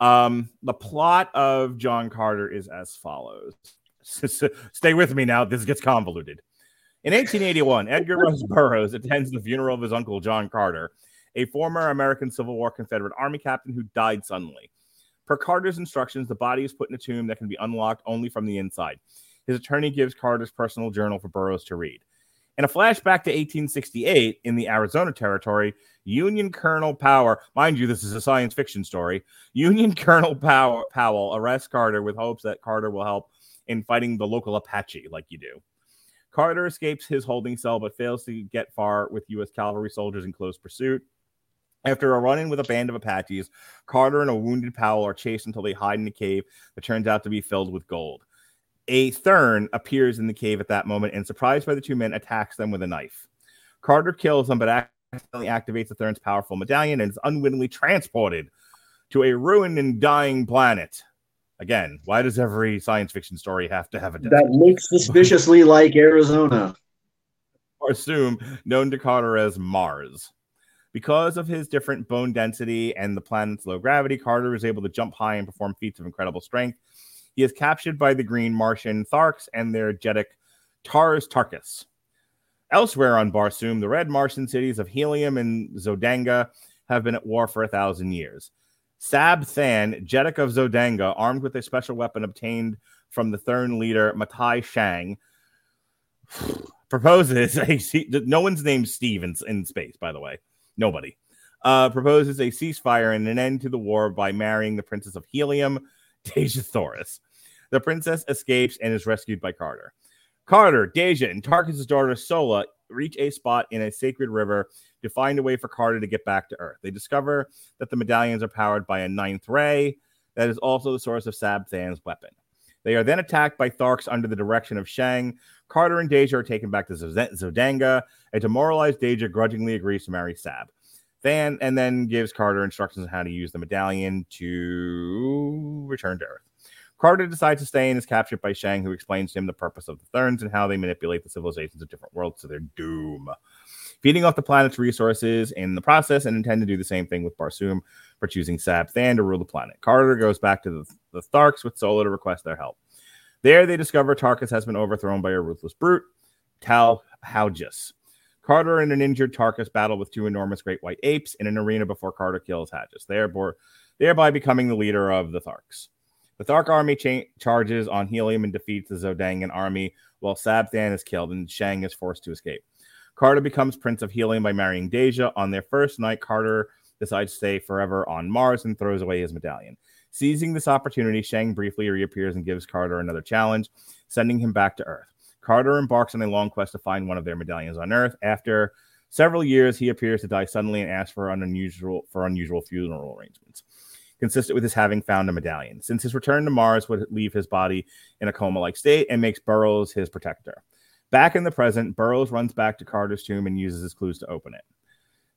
um, the plot of John Carter is as follows. <laughs> Stay with me now. This gets convoluted. In 1881, Edgar Rose <laughs> Burroughs attends the funeral of his uncle John Carter, a former American Civil War Confederate Army captain who died suddenly. Per Carter's instructions, the body is put in a tomb that can be unlocked only from the inside. His attorney gives Carter's personal journal for Burroughs to read. In a flashback to 1868 in the Arizona Territory, Union Colonel Power, mind you, this is a science fiction story. Union <laughs> Colonel Power, Powell arrests Carter with hopes that Carter will help in fighting the local Apache, like you do. Carter escapes his holding cell but fails to get far with U.S. cavalry soldiers in close pursuit. After a run in with a band of Apaches, Carter and a wounded Powell are chased until they hide in a cave that turns out to be filled with gold. A Thern appears in the cave at that moment and, surprised by the two men, attacks them with a knife. Carter kills them, but accidentally activates the Thern's powerful medallion and is unwittingly transported to a ruined and dying planet. Again, why does every science fiction story have to have a desert? That looks suspiciously like Arizona. Barsoom known to Carter as Mars. Because of his different bone density and the planet's low gravity, Carter is able to jump high and perform feats of incredible strength. He is captured by the green Martian Tharks and their Jeddak Tars Tarkas. Elsewhere on Barsoom, the red Martian cities of Helium and Zodanga have been at war for a thousand years. Sab Than, Jeddak of Zodanga, armed with a special weapon obtained from the Thern leader Matai Shang, <sighs> proposes a no one's named Steve in, in space, by the way. Nobody. Uh, proposes a ceasefire and an end to the war by marrying the princess of Helium, <laughs> Dejah Thoris. The princess escapes and is rescued by Carter. Carter, Dejah, and Tarkas' daughter Sola reach a spot in a sacred river to find a way for Carter to get back to Earth. They discover that the medallions are powered by a ninth ray that is also the source of Sab Than's weapon. They are then attacked by Tharks under the direction of Shang. Carter and Dejah are taken back to Zodanga. A demoralized Dejah grudgingly agrees to marry Sab. Then and then gives Carter instructions on how to use the medallion to return to Earth. Carter decides to stay and is captured by Shang, who explains to him the purpose of the Therns and how they manipulate the civilizations of different worlds to their doom. Feeding off the planet's resources in the process, and intend to do the same thing with Barsoom for choosing Sab Than to rule the planet. Carter goes back to the, the Tharks with Sola to request their help. There, they discover Tarkas has been overthrown by a ruthless brute, Tal Hajus. Carter and an injured Tarkas battle with two enormous great white apes in an arena before Carter kills thereby, thereby becoming the leader of the Tharks. The Thark army cha- charges on Helium and defeats the Zodangan army, while Sab Than is killed and Shang is forced to escape. Carter becomes Prince of Helium by marrying Dejah. On their first night, Carter decides to stay forever on Mars and throws away his medallion. Seizing this opportunity, Shang briefly reappears and gives Carter another challenge, sending him back to Earth. Carter embarks on a long quest to find one of their medallions on Earth. After several years, he appears to die suddenly and asks for unusual for unusual funeral arrangements, consistent with his having found a medallion. Since his return to Mars would leave his body in a coma-like state and makes Burroughs his protector. Back in the present, Burroughs runs back to Carter's tomb and uses his clues to open it.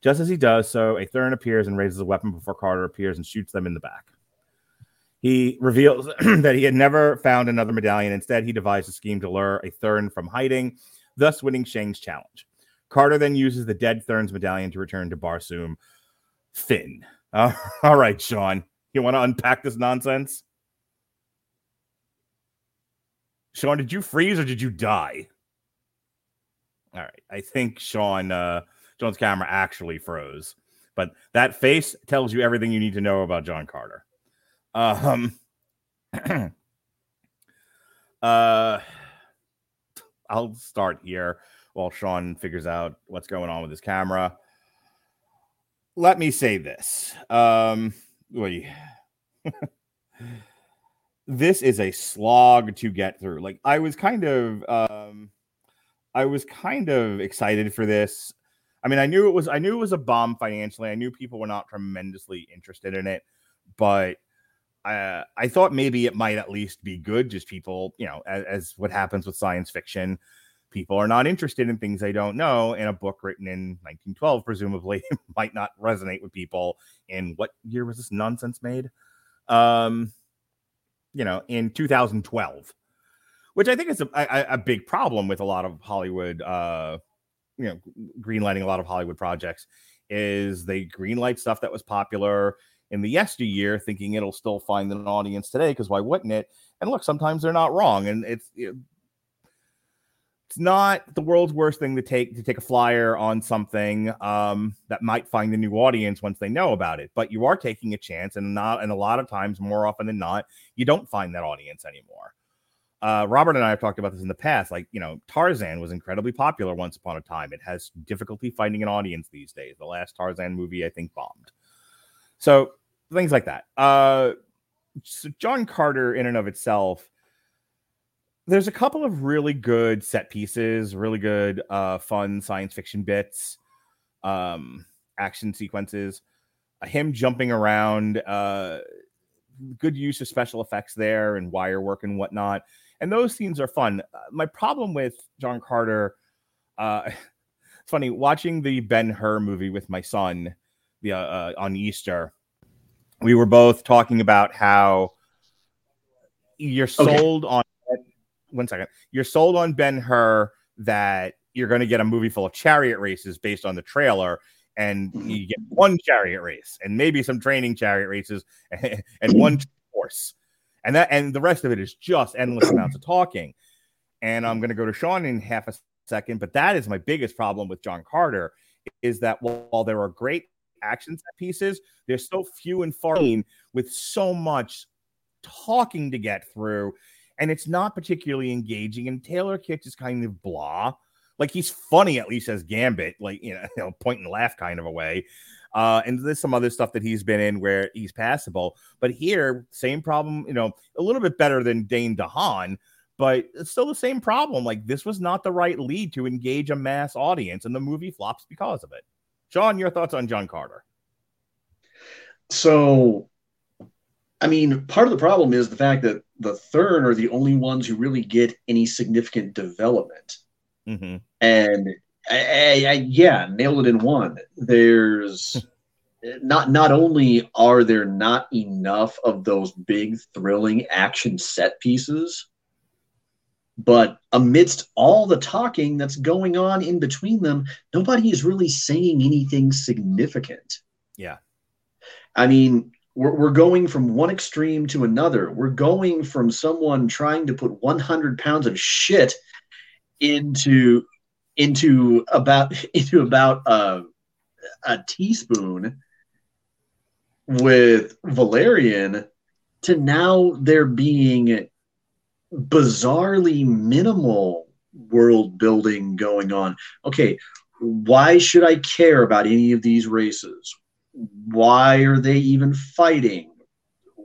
Just as he does so, a Thern appears and raises a weapon before Carter appears and shoots them in the back. He reveals <clears throat> that he had never found another medallion. Instead, he devised a scheme to lure a Thern from hiding, thus winning Shang's challenge. Carter then uses the dead Thern's medallion to return to Barsoom. Finn. Uh, <laughs> all right, Sean. You want to unpack this nonsense? Sean, did you freeze or did you die? All right. I think Sean uh Sean's camera actually froze. But that face tells you everything you need to know about John Carter. Um, <clears throat> uh, I'll start here while Sean figures out what's going on with his camera. Let me say this. Um, <laughs> this is a slog to get through. Like I was kind of um I was kind of excited for this. I mean, I knew it was I knew it was a bomb financially. I knew people were not tremendously interested in it, but uh, I thought maybe it might at least be good. Just people, you know, as, as, what happens with science fiction, people are not interested in things they don't know. And a book written in 1912 presumably <laughs> might not resonate with people. In what year was this nonsense made? Um, you know, in 2012, which I think is a, a, a big problem with a lot of Hollywood. Uh, you know, greenlighting a lot of Hollywood projects is they greenlight stuff that was popular in the yesteryear, thinking it'll still find an audience today. Because why wouldn't it? And look, sometimes they're not wrong, and it's it's not the world's worst thing to take to take a flyer on something um, that might find a new audience once they know about it. But you are taking a chance, and not and a lot of times, more often than not, you don't find that audience anymore. Uh, Robert and I have talked about this in the past. Like, you know, Tarzan was incredibly popular once upon a time. It has difficulty finding an audience these days. The last Tarzan movie, I think, bombed. So things like that. Uh, so John Carter, in and of itself, there's a couple of really good set pieces, really good, uh, fun science fiction bits, um, action sequences, uh, him jumping around, uh, good use of special effects there and wire work and whatnot. And those scenes are fun. Uh, my problem with John Carter, uh, it's <laughs> funny watching the Ben Hur movie with my son the, uh, on Easter we were both talking about how you're sold okay. on one second. You're sold on Ben Hur that you're going to get a movie full of chariot races based on the trailer, and mm-hmm. you get one chariot race and maybe some training chariot races <laughs> and one <clears throat> horse, and that and the rest of it is just endless amounts of talking. And I'm going to go to Sean in half a second, but that is my biggest problem with John Carter is that while there are great action set pieces, they're so few and far with so much talking to get through, and it's not particularly engaging. And Taylor Kitsch is kind of blah. Like he's funny at least as Gambit, like you know <laughs> point and laugh kind of a way. Uh, and there's some other stuff that he's been in where he's passable. But here, same problem, you know, a little bit better than Dane DeHaan, but it's still the same problem. Like this was not the right lead to engage a mass audience, and the movie flops because of it. Sean, your thoughts on John Carter? So, I mean, part of the problem is the fact that the Thern are the only ones who really get any significant development. Mm-hmm. And I, I, yeah, nailed it in one. There's not not only are there not enough of those big thrilling action set pieces, but amidst all the talking that's going on in between them, nobody is really saying anything significant. Yeah. I mean, we're, we're going from one extreme to another. We're going from someone trying to put 100 pounds of shit into into about <laughs> into about a, a teaspoon with Valerian to now there being bizarrely minimal world building going on. Okay, why should I care about any of these races? Why are they even fighting?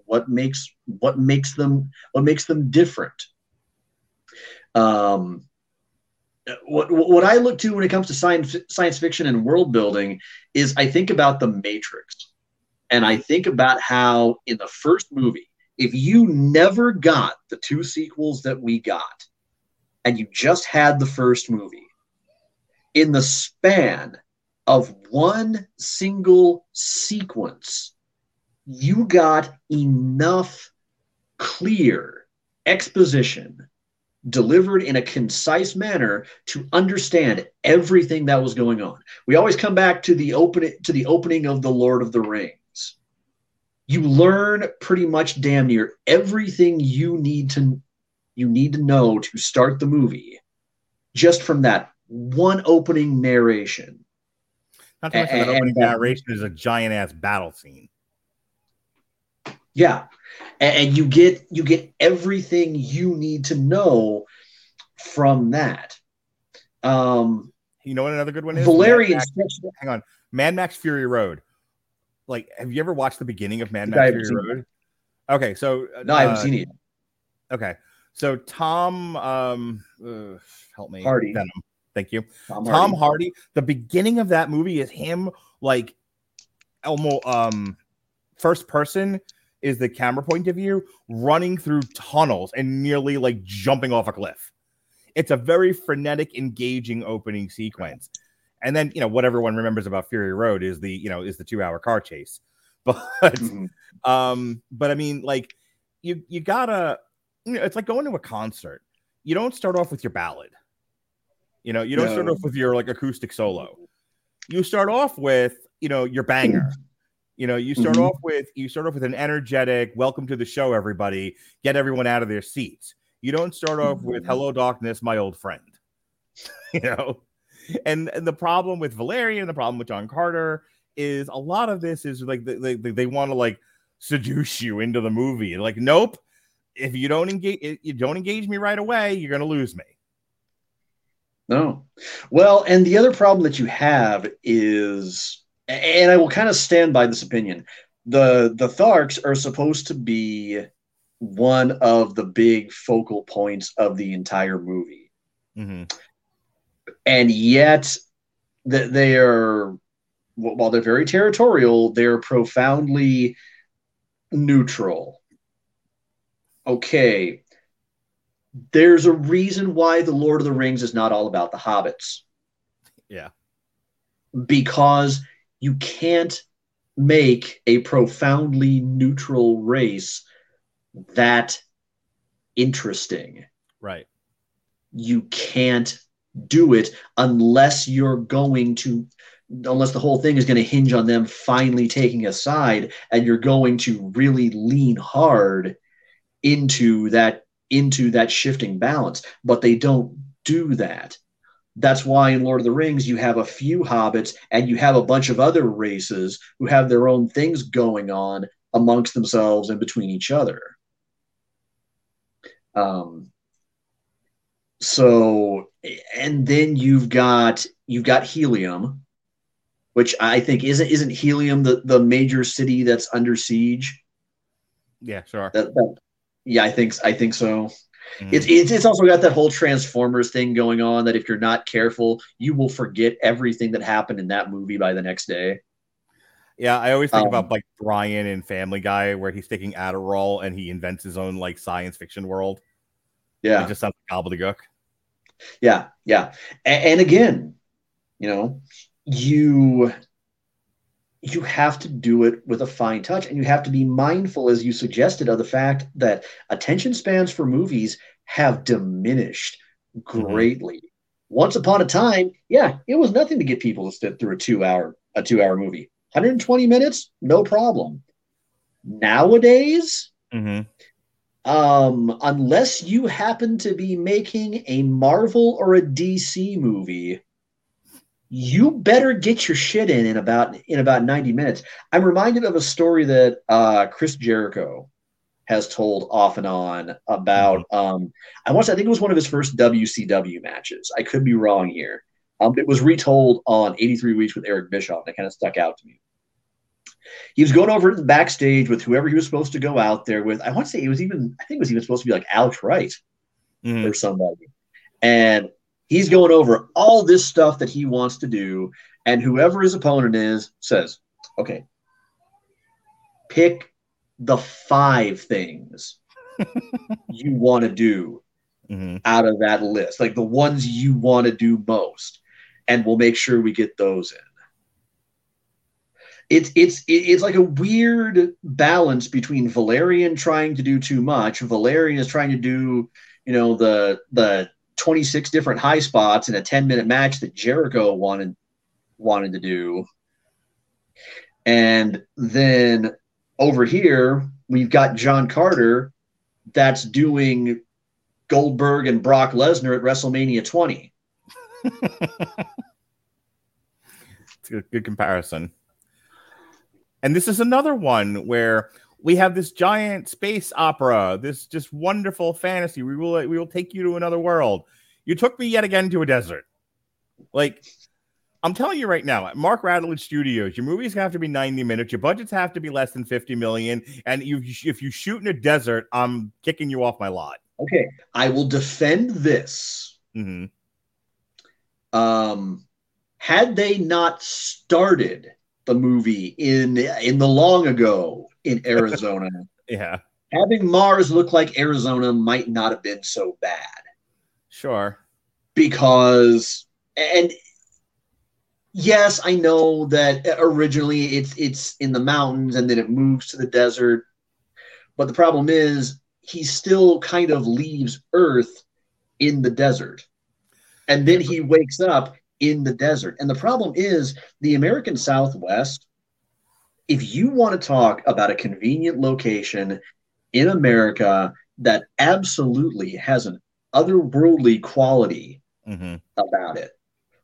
What makes what makes them what makes them different? Um, what what I look to when it comes to science science fiction and world building is I think about the Matrix, and I think about how in the first movie, if you never got the two sequels that we got, and you just had the first movie, in the span of one single sequence, you got enough clear exposition delivered in a concise manner to understand everything that was going on. We always come back to the open to the opening of the Lord of the Rings. You learn pretty much damn near everything you need to you need to know to start the movie just from that one opening narration. Not to mention that opening narration is a giant ass battle scene. Yeah. And, and you get you get everything you need to know from that. Um You know what another good one is? Valerian hang on. Mad Max Fury Road. Like, have you ever watched the beginning of Mad Max Fury Road? Okay, so uh, no, I haven't uh, seen it. Okay, so Tom, um, uh, help me, Hardy. Venom. Thank you. Tom Tom Hardy. Hardy. The beginning of that movie is him like almost um first person is the camera point of view running through tunnels and nearly like jumping off a cliff. It's a very frenetic, engaging opening sequence. And then, you know, what everyone remembers about Fury Road is the, you know, is the two hour car chase. <laughs> But Mhm. um, but I mean, like, you you gotta, you know, it's like going to a concert. You don't start off with your ballad. You know, you don't start off with your like acoustic solo. You start off with, you know, your banger. <clears throat> You know, you start Mhm. off with you start off with an energetic welcome to the show, everybody. Get everyone out of their seats. You don't start off with hello darkness, my old friend. <laughs> you know, and, and the problem with Valerian, the problem with John Carter is a lot of this is like they, they, they want to like seduce you into the movie. Like, nope. If you don't engage, you don't engage me right away, you're gonna lose me. No. Well, and the other problem that you have is, and I will kind of stand by this opinion, the the Tharks are supposed to be one of the big focal points of the entire movie, Mm-hmm. and yet that they are, while they're very territorial, they're profoundly neutral. Okay. There's a reason why the Lord of the Rings is not all about the hobbits. Yeah. because you can't make a profoundly neutral race that interesting. Right. You can't do it unless you're going to unless the whole thing is going to hinge on them finally taking a side and you're going to really lean hard into that into that shifting balance but they don't do that that's why in Lord of the Rings you have a few hobbits and you have a bunch of other races who have their own things going on amongst themselves and between each other. Um, so and then you've got you've got Helium, which I think isn't isn't Helium the, the major city that's under siege. Yeah, sure. That, that yeah, I think I think so. Mhm. It's, it's it's also got that whole Transformers thing going on that if you're not careful, you will forget everything that happened in that movie by the next day. Yeah, I always think Um, about like Brian in Family Guy, where he's taking Adderall and he invents his own like science fiction world. Yeah, It just sounds like gobbledygook. yeah, yeah. And, and again, you know, you you have to do it with a fine touch, and you have to be mindful, as you suggested, of the fact that attention spans for movies have diminished greatly. Once upon a time, yeah, it was nothing to get people to sit through a two hour a two hour movie. 120 minutes, no problem. Nowadays, Mm-hmm. um, unless you happen to be making a Marvel or a DC movie, you better get your shit in in about in about 90 minutes. I'm reminded of a story that uh, Chris Jericho has told off and on about um, I want to, I think it was one of his first WCW matches. I could be wrong here, Um, it was retold on 83 Weeks with Eric Bischoff, and it kind of stuck out to me. He was going over to the backstage with whoever he was supposed to go out there with. I want to say it was even, I think it was even supposed to be like Alex Wright Mhm. or somebody. And he's going over all this stuff that he wants to do. And whoever his opponent is says, okay, pick the five things <laughs> you want to do Mhm. out of that list, like the ones you want to do most, and we'll make sure we get those in. It's it's it's like a weird balance between Valerian trying to do too much. Valerian is trying to do, you know, the the 26 different high spots in a 10 minute match that Jericho wanted wanted to do. And then over here, we've got John Carter that's doing Goldberg and Brock Lesnar at WrestleMania 20. <laughs> It's a good comparison. And this is another one where we have this giant space opera, this just wonderful fantasy. We will we will take you to another world. You took me yet again to a desert. Like I'm telling you right now, at Mark Radulich Studios, your movies have to be 90 minutes, your budgets have to be less than 50 million, and you if you shoot in a desert, I'm kicking you off my lot. Okay, I will defend this. Mhm. Um, had they not started the movie in in the long ago in Arizona, <laughs> Yeah, having Mars look like Arizona might not have been so bad sure. because and yes, I know that originally it's it's in the mountains and then it moves to the desert, but the problem is he still kind of leaves Earth in the desert, and then he wakes up in the desert. And the problem is the American Southwest. If you want to talk about a convenient location in America that absolutely has an otherworldly quality Mhm. about it.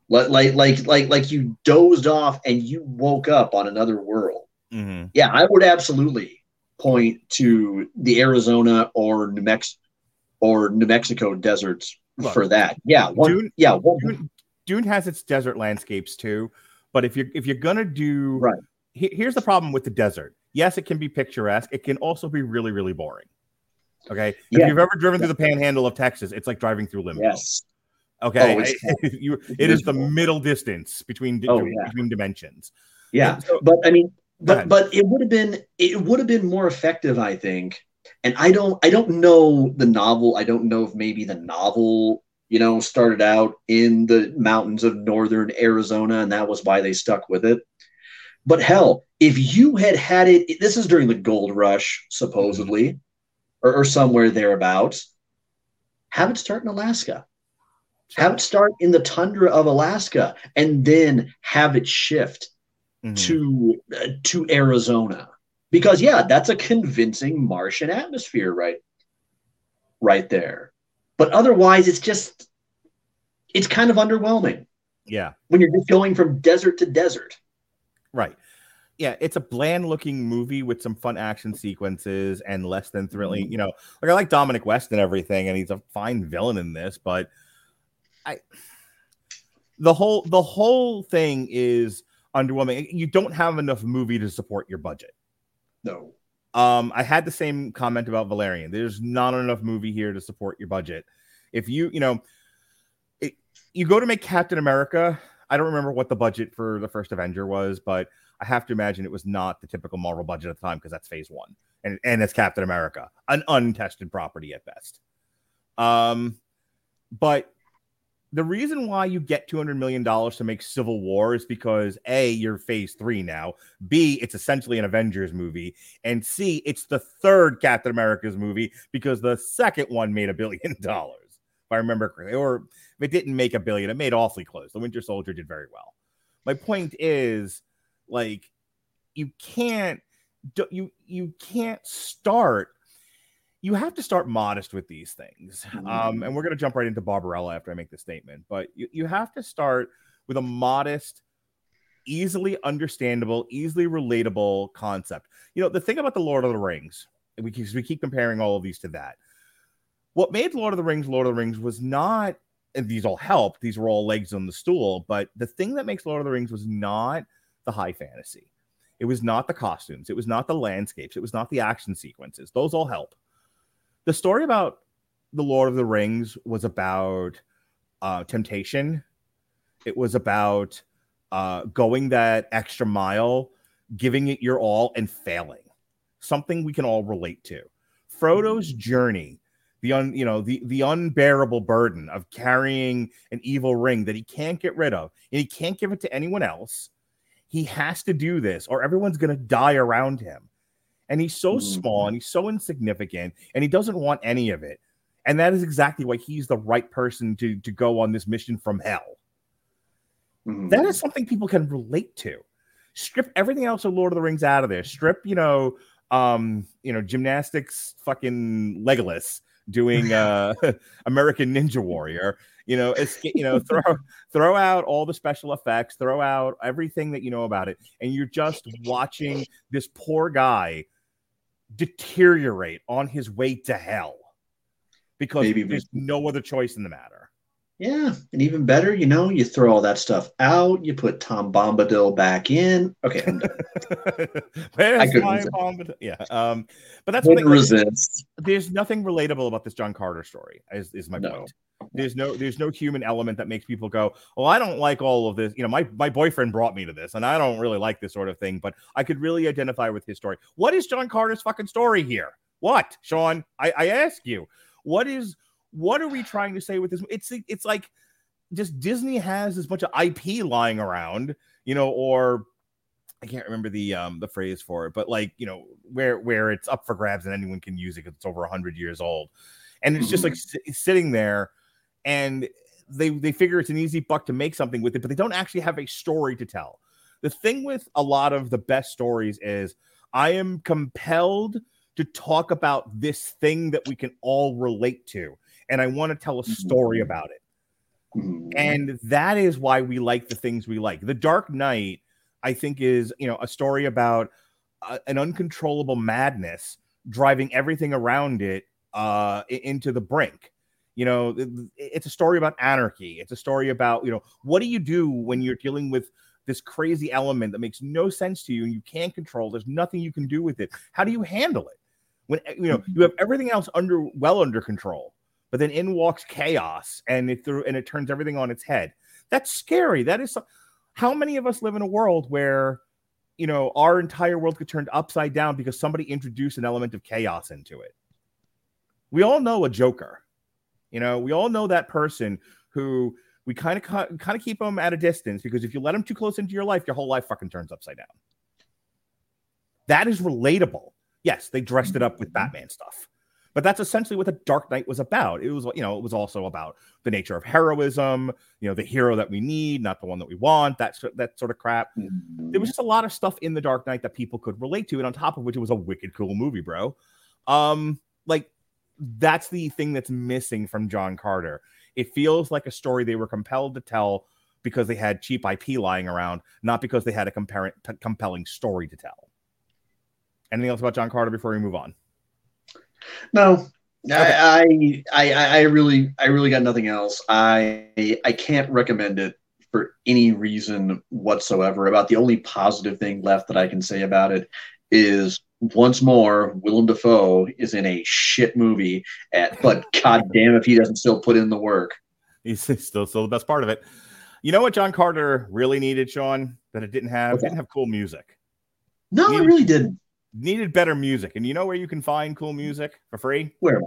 Like like like like like you dozed off and you woke up on another world. Mhm. Yeah, I would absolutely point to the Arizona or New Mex or New Mexico deserts Look, for that. Yeah, one, Dune- yeah, one, Dune, Dune has its desert landscapes too, but if you're if you're gonna do Right. He- here's the problem with the desert. Yes, it can be picturesque. It can also be really really boring. Okay, if Yeah. you've ever driven through the Panhandle of Texas, it's like driving through limbo. yes. Okay, Oh, it's- <laughs> you, it is the middle distance between Oh, yeah. between dimensions. Yeah, so- but I mean, but but it would have been it would have been more effective, I think. And I don't I don't know the novel. I don't know if maybe the novel you know started out in the mountains of northern Arizona, and that was why they stuck with it. But hell, if you had had it, this is during the gold rush, supposedly, or, or somewhere thereabouts. Have it start in Alaska. Have it start in the tundra of Alaska, and then have it shift Mhm. to uh, to Arizona because yeah, that's a convincing Martian atmosphere right right there. But otherwise it's just it's kind of underwhelming yeah, when you're just going from desert to desert. Right. Yeah, it's a bland looking movie with some fun action sequences and less than thrilling. Mm-hmm. You know, like I like Dominic West and everything, and he's a fine villain in this, but I the whole the whole thing is underwhelming. You don't have enough movie to support your budget. No. Um, I had the same comment about Valerian. There's not enough movie here to support your budget. If you, you know, it, you go to make Captain America. I don't remember what the budget for the first Avenger was, but I have to imagine it was not the typical Marvel budget at the time because that's Phase One, and and it's Captain America, an untested property at best. Um, but the reason why you get two hundred million dollars to make Civil War is because a you're Phase Three now. B it's essentially an Avengers movie, and C it's the third Captain America's movie because the second one made a billion <laughs> dollars, I remember correctly, or if it didn't make a billion, it made awfully close. The Winter Soldier did very well. My point is, like, you can't you you can't start you have to start modest with these things. Um, and we're going to jump right into Barbarella after I make the statement, but you, you have to start with a modest, easily understandable, easily relatable concept. You know, the thing about the Lord of the Rings, we keep, we keep comparing all of these to that. What made Lord of the Rings Lord of the Rings was not and these all help. These were all legs on the stool. But the thing that makes Lord of the Rings was not the high fantasy. It was not the costumes. It was not the landscapes. It was not the action sequences. Those all help. The story about the Lord of the Rings was about uh, temptation. It was about uh, going that extra mile, giving it your all, and failing. Something we can all relate to. Frodo's journey, the un, you know, the the unbearable burden of carrying an evil ring that he can't get rid of, and he can't give it to anyone else. He has to do this, or everyone's gonna die around him. And he's so Mhm. small and he's so insignificant, and he doesn't want any of it. And that is exactly why he's the right person to to go on this mission from hell. Mhm. That is something people can relate to. Strip everything else of Lord of the Rings out of there. Strip, you know, um, you know, gymnastics, fucking Legolas doing uh <laughs> American Ninja Warrior. You know, escape, you know, <laughs> throw throw out all the special effects, throw out everything that you know about it, and you're just watching this poor guy deteriorate on his way to hell because there's no other choice in the matter. Yeah, and even better, you know, you throw all that stuff out, you put Tom Bombadil back in. Okay, I'm done. <laughs> Where's my resist. bomb? Yeah. Um, but that's what resist. there's nothing relatable about this John Carter story, is, is my No. point. There's no there's no human element that makes people go, Well, I don't like all of this. You know, my, my boyfriend brought me to this, and I don't really like this sort of thing, but I could really identify with his story. What is John Carter's fucking story here? What, Sean? I, I ask you, what is what are we trying to say with this? It's it's like just Disney has this bunch of IP lying around, you know, or I can't remember the um the phrase for it, but like you know where where it's up for grabs and anyone can use it 'cause it's over hundred years old, and it's just like si- sitting there, and they they figure it's an easy buck to make something with it, but they don't actually have a story to tell. The thing with a lot of the best stories is I am compelled to talk about this thing that we can all relate to, and I want to tell a story Mhm. about it. Mhm. And that is why we like the things we like. The Dark Knight, I think, is you know a story about uh, an uncontrollable madness driving everything around it uh, into the brink. You know, it's a story about anarchy. It's a story about you know what do you do when you're dealing with this crazy element that makes no sense to you and you can't control. There's nothing you can do with it. How do you handle it? When you know you have everything else under well under control but then in walks chaos and it through and it turns everything on its head. That's scary. That is so- how many of us live in a world where you know our entire world could turn upside down because somebody introduced an element of chaos into it? We all know a joker. You know we all know that person who we kind of kind of keep them at a distance because if you let them too close into your life your whole life fucking turns upside down. That is relatable. Yes they dressed it up with mm-hmm. batman stuff but that's essentially what the Dark Knight was about. It was, you know, it was also about the nature of heroism, you know, the hero that we need, not the one that we want, that that sort of crap. There was just a lot of stuff in the Dark Knight that people could relate to, and on top of which, it was a wicked cool movie, bro. Um, like that's the thing that's missing from John Carter. It feels like a story they were compelled to tell because they had cheap IP lying around, not because they had a compar- compelling story to tell. Anything else about John Carter before we move on? No, I, I, I, I really, I really got nothing else. I, I can't recommend it for any reason whatsoever. About the only positive thing left that I can say about it is once more, Willem Dafoe is in a shit movie. At, but <laughs> god damn if he doesn't still put in the work. He's still still the best part of it. You know what John Carter really needed, Sean, that it didn't have? What's It didn't have cool music. No, I You- really didn't. Needed better music. And you know where you can find cool music for free? Where?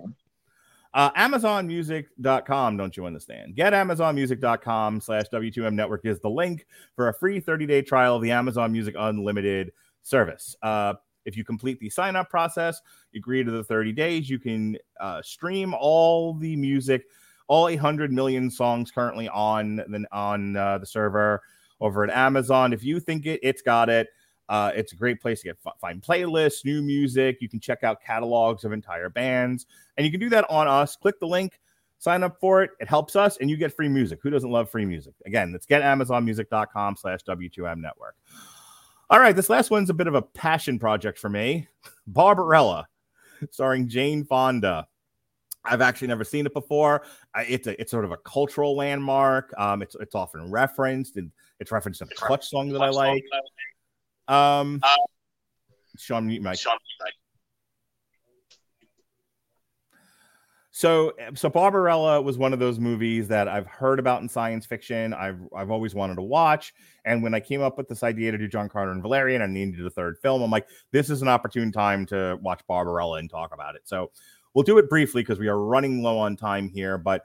Uh, AmazonMusic.com, don't you understand? Get AmazonMusic.com slash W2M Network is the link for a free 30-day trial of the Amazon Music Unlimited service. Uh, if you complete the sign-up process, agree to the 30 days, you can uh, stream all the music, all 800 million songs currently on the, on uh, the server over at Amazon. If you think it, it's got it. Uh, it's a great place to get find playlists, new music. You can check out catalogs of entire bands. And you can do that on us. Click the link, sign up for it. It helps us, and you get free music. Who doesn't love free music? Again, let's get amazonmusic.com slash W2M network. All right, this last one's a bit of a passion project for me. <laughs> Barbarella, starring Jane Fonda. I've actually never seen it before. It's a it's sort of a cultural landmark. Um, it's it's often referenced and it's referenced in a clutch song that I like. Um, Sean, mute mic. So, so Barbarella was one of those movies that I've heard about in science fiction. I've I've always wanted to watch, and when I came up with this idea to do John Carter and Valerian, I needed a third film. I'm like, this is an opportune time to watch Barbarella and talk about it. So, we'll do it briefly because we are running low on time here. But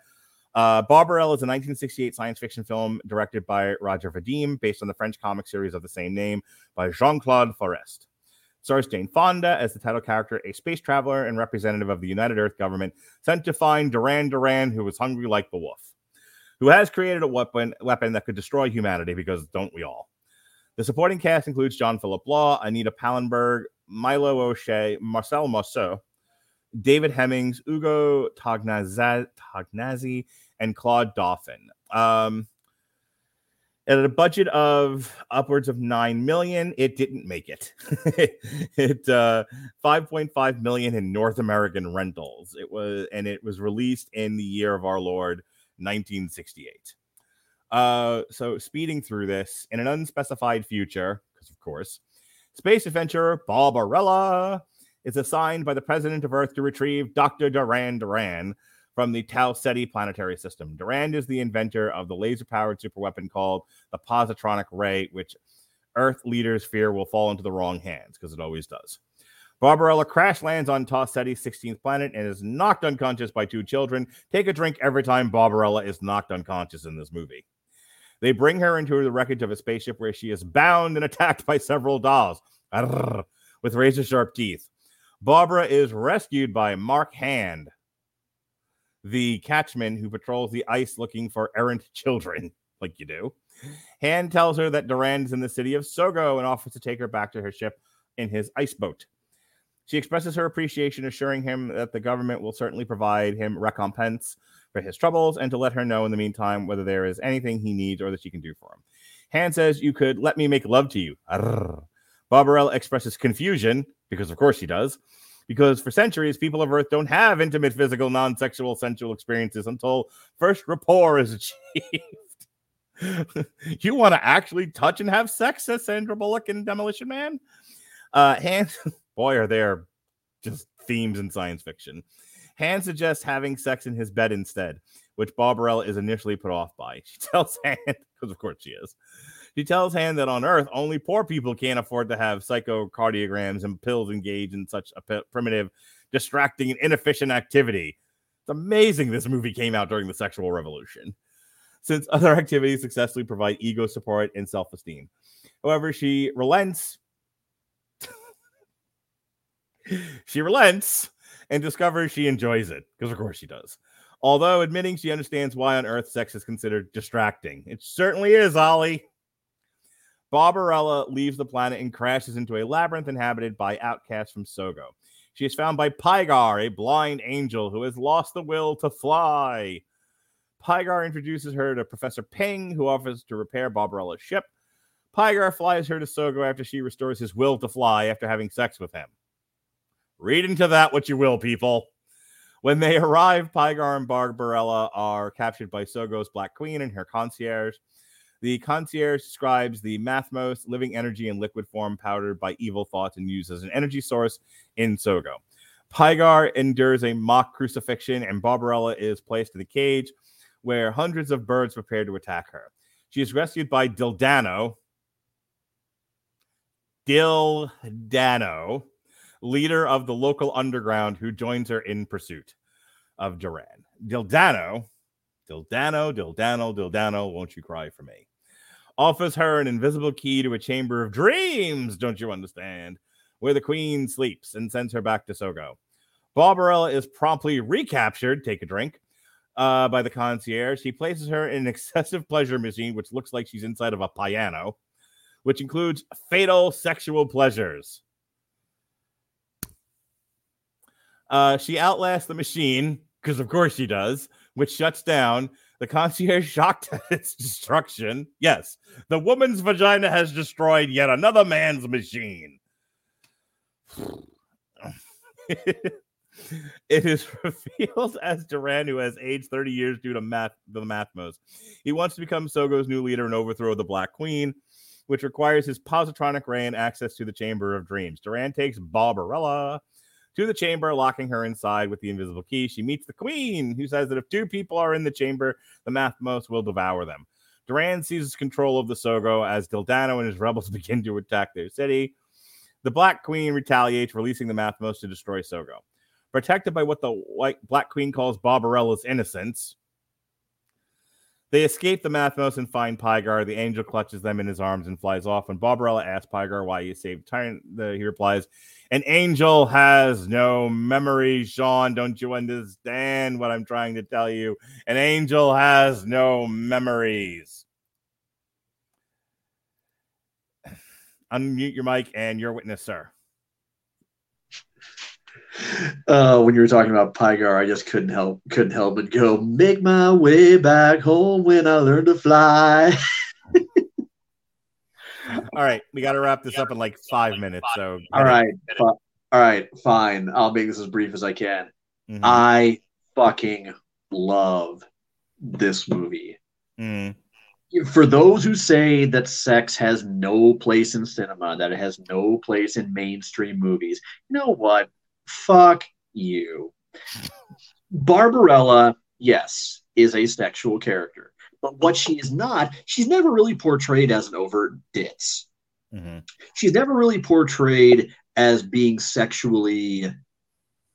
uh, Barbarella is a 1968 science fiction film directed by Roger Vadim, based on the French comic series of the same name by Jean Claude Forest stars Jane Fonda as the title character, a space traveler and representative of the United Earth government sent to find Duran Duran, who was hungry like the wolf, who has created a weapon weapon that could destroy humanity because don't we all? The supporting cast includes John Philip Law, Anita Pallenberg, Milo O'Shea, Marcel Marceau, David Hemmings, Ugo Tognazzi, and Claude Dauphin. Um, at a budget of upwards of 9 million it didn't make it. <laughs> It uh 5.5 million in north american rentals. It was and it was released in the year of our lord 1968 uh so speeding through this in an unspecified future because of course space adventurer barbarella is assigned by the president of earth to retrieve dr duran duran from the Tau Ceti planetary system. Durand is the inventor of the laser powered superweapon called the Positronic Ray, which Earth leaders fear will fall into the wrong hands because it always does. Barbarella crash lands on Tau Ceti's 16th planet and is knocked unconscious by two children. Take a drink every time Barbarella is knocked unconscious in this movie. They bring her into the wreckage of a spaceship where she is bound and attacked by several dolls with razor sharp teeth. Barbara is rescued by Mark Hand, the catchman who patrols the ice looking for errant <laughs> children, like you do. Hand tells her that Duran is in the city of Sogo and offers to take her back to her ship in his ice boat. She expresses her appreciation, assuring him that the government will certainly provide him recompense for his troubles and to let her know in the meantime whether there is anything he needs or that she can do for him. Hand says, You could let me make love to you. Arrgh. Barbarella expresses confusion, because of course she does, because for centuries, people of Earth don't have intimate, physical, non sexual, sensual experiences until first rapport is <laughs> achieved. <laughs> you want to actually touch and have sex, says Sandra Bullock in Demolition Man. Uh, Hand, <laughs> boy, are there just themes in science fiction. Hand suggests having sex in his bed instead, which Barbarella is initially put off by. She tells Hand, because of course she is, she tells Hand that on Earth, only poor people can't afford to have psychocardiograms and pills engaged in such a p- primitive, distracting, and inefficient activity. It's amazing this movie came out during the sexual revolution, since <laughs> other activities successfully provide ego support and self esteem. However, she relents. <laughs> she relents and discovers she enjoys it, because of course she does. Although admitting she understands why on earth sex is considered distracting. It certainly is, Ollie. Barbarella leaves the planet and crashes into a labyrinth inhabited by outcasts from Sogo. She is found by Pygar, a blind angel who has lost the will to fly. Pygar introduces her to Professor Ping, who offers to repair Barbarella's ship. Pygar flies her to Sogo after she restores his will to fly after having sex with him. Read into that what you will, people. When they <laughs> arrive, Pygar and Barbarella are captured by Sogo's Black Queen and her concierge. The concierge describes the Mathmos, living energy in liquid form, powdered by evil thoughts and used as an energy source in Sogo. Pygar endures a mock crucifixion, and Barbarella is placed in a cage where hundreds of birds prepare to attack her. She is rescued by Dildano. Dildano, leader of the local underground, who joins her in pursuit of Duran. Dildano, Dildano, Dildano, Dildano, won't you cry for me? offers her an invisible key to a chamber of dreams, don't you understand? Where the queen sleeps and sends her back to Sogo. Barbarella is promptly recaptured, take a drink, uh, by the concierge. He places her in an <laughs> excessive pleasure machine, which looks like she's inside of a piano, which includes fatal sexual pleasures. Uh, she outlasts the machine, because of course she does, which shuts down the concierge <laughs> shocked at its destruction. Yes, the woman's vagina has destroyed yet another man's machine. <sighs> It is <laughs> revealed as Duran, who has aged 30 years due to math, the Mathmos. He wants to become Sogo's new leader and overthrow the Black Queen, which requires his positronic ray and access to the Chamber of Dreams. Duran takes Barbarella to the chamber, locking her inside with the invisible key. She meets the Queen, who says that if two people are in the chamber, the Mathmos will devour them. Duran seizes control of the Sogo as Dildano and his rebels <laughs> begin to attack their city. The Black Queen retaliates, releasing the Mathmos to destroy Sogo. Protected by what the white Black Queen calls Barbarella's innocence, they escape the Mathmos and find Pygar. The angel clutches them in his arms and flies off. When Barbarella asks Pygar why he saved Tyrant, the, he replies, An angel has no memory, Sean. Don't you understand what I'm trying to tell you? An angel has no memories. <sighs> Unmute your mic and your witness, sir. Uh, when you were talking about Pygar, I just couldn't help couldn't help but go make my way back home when I learned to fly. <laughs> All right, we got to wrap this up in like five minutes. So, all right, fi- all right, fine. I'll make this as brief as I can. Mhm. I fucking love this movie. Mhm. For those who say that sex has no place in cinema, that it has no place in mainstream movies, you know what? Fuck you. Barbarella, yes, is a sexual character. But what she is not, she's never really portrayed as an overt ditz. Mhm. She's never really portrayed as being sexually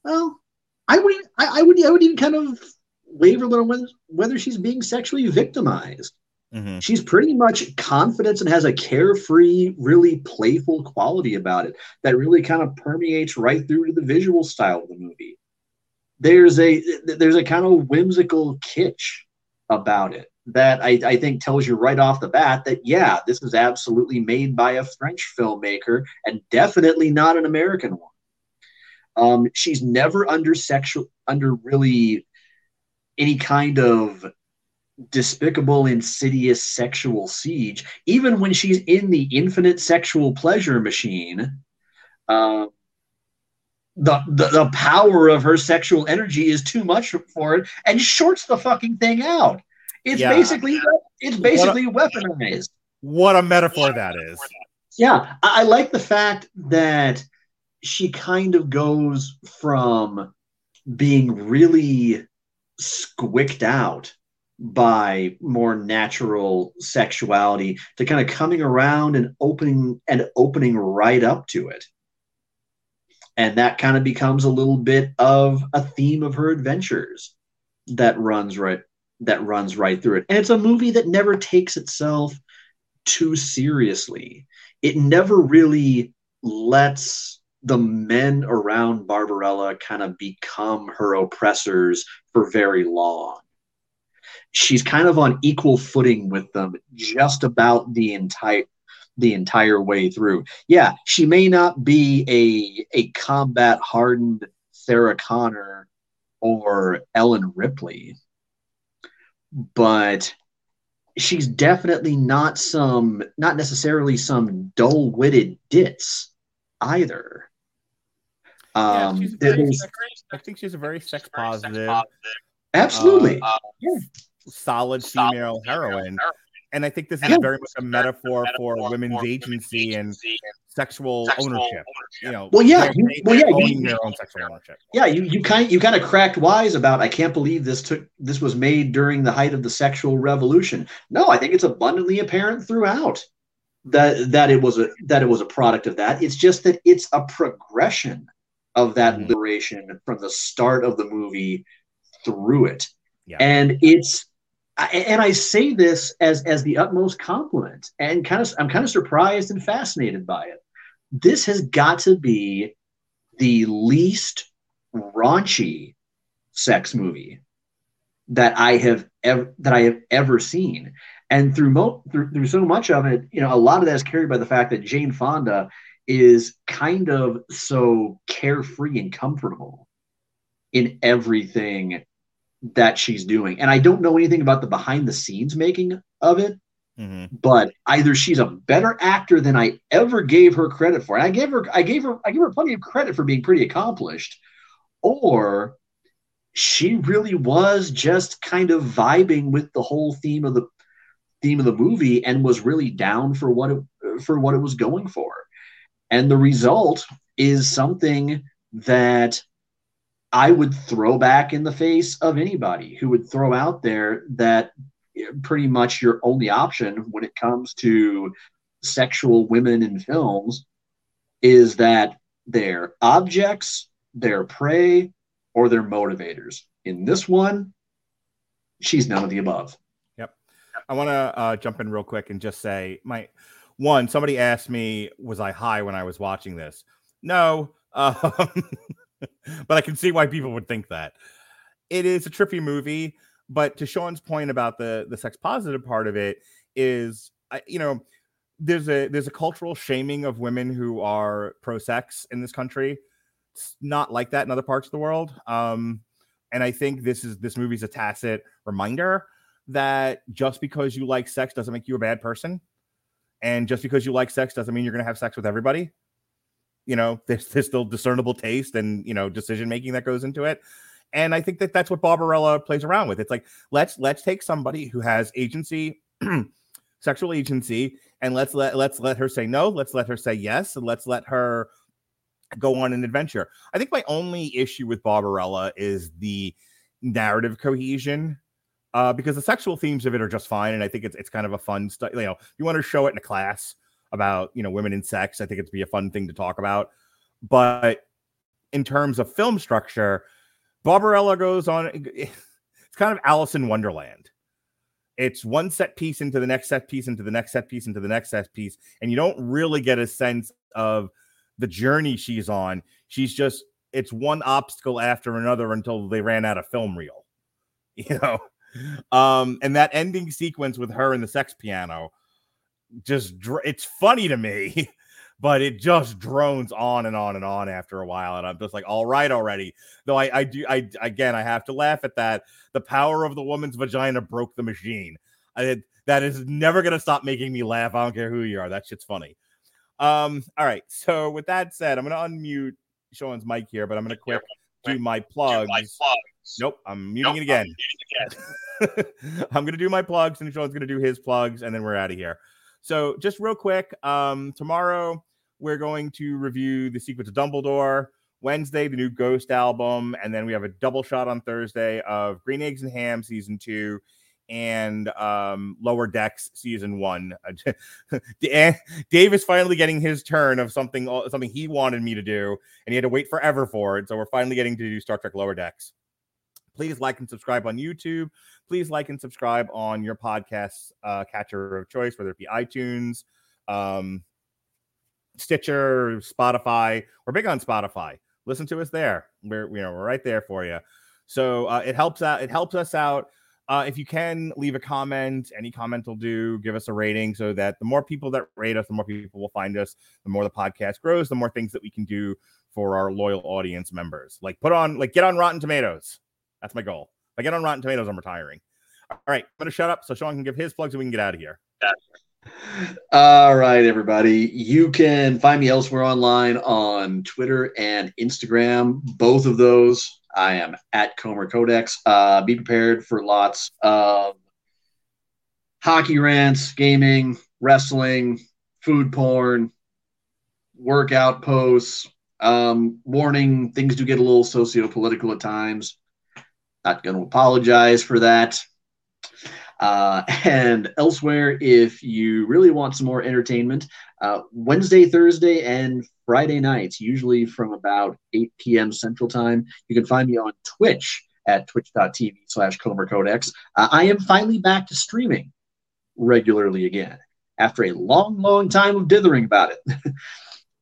well, I would I, I would I would even kind of waver a little whether, whether she's being sexually victimized. Mhm. She's pretty much confident and has a carefree, really playful quality about it that really kind of permeates right through to the visual style of the movie. There's a there's a kind of whimsical kitsch about it that I, I think tells you right off the bat that yeah, this is absolutely made by a French filmmaker and definitely not an American one. Um, she's never under sexual under really any kind of despicable, insidious sexual siege. Even when she's in the infinite sexual pleasure machine, uh, the, the the power of her sexual energy is too much for it, and shorts the fucking thing out. It's Yeah. basically it's basically weaponized. What a metaphor that is. Yeah, I, I like the fact that she kind of goes from being really squicked out by more natural sexuality to kind of coming around and opening and opening right up to it. And that kind of becomes a little bit of a theme of her adventures that runs right that runs right through it. And it's a movie that never takes itself too seriously. It never really lets the men around Barbarella kind of become her oppressors for very long. She's kind of on equal footing with them just about the entire the entire way through. Yeah, she may not be a a combat hardened Sarah Connor or Ellen Ripley, but she's definitely not some not necessarily some dull-witted ditz either. Yeah, Um, she's very I think she's a very sex positive, absolutely. uh, solid female heroine. And I think this is very much a metaphor for women's agency and sexual ownership. You know, Well, yeah, they're- you- well, they're yeah, you- their own sexual ownership. yeah, you you kind you kind of cracked wise about. I can't believe this took this was made during the height of the sexual revolution. No, I think it's abundantly apparent throughout that that it was a that it was a product of that. It's just that it's a progression of that Mhm. liberation from the start of the movie through it, Yeah. and it's. And I say this as as the utmost compliment, and kind of I'm kind of surprised and fascinated by it. This has got to be the least raunchy sex movie that I have ever that I have ever seen. And through, mo- through through so much of it, you know, a lot of that is carried by the fact that Jane Fonda is kind of so carefree and comfortable in everything that she's doing. And I don't know anything about the behind the scenes making of it, Mhm. but either she's a better actor than I ever gave her credit for. And I gave her I gave her I give her plenty of credit for being pretty accomplished, or she really was just kind of vibing with the whole theme of the theme of the movie and was really down for what it for what it was going for. And the result is something that I would throw back in the face of anybody who would throw out there that pretty much your only option when it comes to sexual women in films is that they're objects, they're prey, or they're motivators. In this one, she's none of the above. Yep. I want to uh, jump in real quick and just say my one. Somebody asked me, "Was I high when I was watching this?" No, <laughs> um, <laughs> but I can see why people would think that. It is a trippy movie, but to Sean's point about the the sex positive part of it is, you know, there's a there's a cultural shaming of women who are pro sex in this country. It's not like that in other parts of the world. Um, and I think this is this movie's a tacit reminder that just because you like sex doesn't make you a bad person, and just because you like sex doesn't mean you're going to have sex with everybody. You know, <laughs> there's, there's still discernible taste and you know decision making that goes into it. And I think that that's what Barbarella plays around with. It's like let's let's take somebody who has agency, <clears throat> sexual agency, and let's let let's let her say no. Let's let her say yes, and let's let her go on an adventure. I think my only issue with Barbarella is the narrative cohesion. Uh, because the sexual themes of it are just fine, and I think it's it's kind of a fun stuff. You know, you want to show it in a class about you know women and sex, I think it'd be a fun thing to talk about. But in terms of film structure, Barbarella goes on. <laughs> It's kind of Alice in Wonderland. It's one set piece into the next set piece into the next set piece into the next set piece, and you don't really get a sense of the journey she's on. She's just it's one obstacle after another until they ran out of film reel. <laughs> You know, um, and that ending sequence with her and the sex piano just it's funny to me <laughs> but it just drones on and on and on after a while and i'm just like all right already though i i do i again i have to laugh at that the power of the woman's vagina broke the machine I, that is never going to stop making me laugh i don't care who you are that shit's funny um all right so with that said i'm going to unmute sean's mic here but i'm going to quick do my plugs. Nope, I'm muting nope, it again. I'm, again. <laughs> I'm gonna do my plugs, and Sean's gonna do his plugs, and then we're out of here. So just real quick, um, tomorrow we're going to review the sequel to Dumbledore. Wednesday, the new Ghost album, and then we have a double shot on Thursday of Green Eggs and Ham season two and um, Lower Decks season one. <laughs> Dave is finally getting his turn of something something he wanted me to do, and he had to wait forever for it. So we're finally getting to do Star Trek Lower Decks. Please like and subscribe on YouTube. Please like and subscribe on your podcast uh, catcher of choice, whether it be iTunes, um, Stitcher, Spotify. We're big on Spotify. Listen to us there. We're you know we're right there for you. So uh, it helps out. It helps us out. Uh, if you can leave a comment, any comment will do. Give us a rating so that the more people that rate us, the more people will find us. The more the podcast grows, the more things that we can do for our loyal audience members. Like put on, like get on Rotten Tomatoes. That's my goal. I get on Rotten Tomatoes, I'm retiring. All right, I'm going to shut up so Sean can give his plugs and we can get out of here. All right, everybody. You can find me elsewhere online on Twitter and Instagram. Both of those, I am at Comer Codex. Uh, be prepared for lots of hockey rants, gaming, wrestling, food porn, workout posts. Um, warning: things do get a little socio-political at times. Not going to apologize for that. Uh, and elsewhere, if you really want some more entertainment, uh, Wednesday, Thursday, and Friday nights, usually from about 8 p.m. Central Time, you can find me on Twitch at twitch.tv slash Comer Codex. Uh, I am finally back to streaming regularly again after a long, long time of dithering about it. <laughs>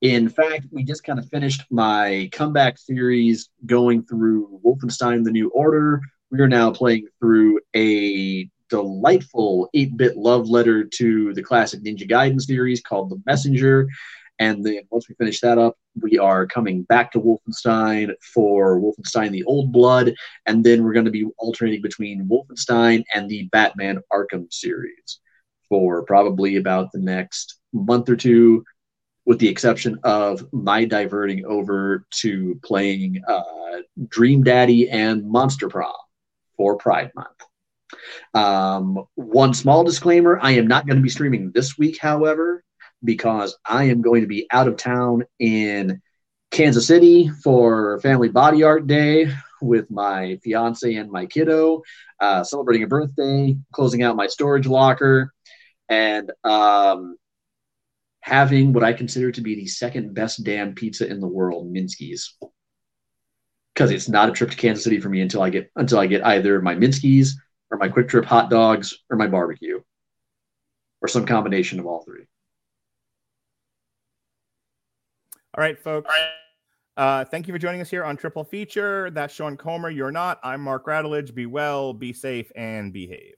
In fact, we just kind of finished my comeback series going through Wolfenstein The New Order. We are now playing through a delightful 8 bit love letter to the classic Ninja Gaiden series called The Messenger. And then once we finish that up, we are coming back to Wolfenstein for Wolfenstein the Old Blood. And then we're going to be alternating between Wolfenstein and the Batman Arkham series for probably about the next month or two with the exception of my diverting over to playing uh, Dream Daddy and Monster Prom for Pride Month. Um, one small disclaimer I am not going to be streaming this week, however, because I am going to be out of town in Kansas City for Family Body Art Day with my fiance and my kiddo, uh, celebrating a birthday, closing out my storage locker, and um, having what I consider to be the second best damn pizza in the world, Minsky's. Because it's not a trip to Kansas City for me until I get until I get either my Minsky's or my QuikTrip hot dogs or my barbecue, or some combination of all three. All right, folks. Uh, thank you for joining us here on Triple Feature. That's Sean Comer. You're not. I'm Mark Radulich. Be well, be safe, and behave.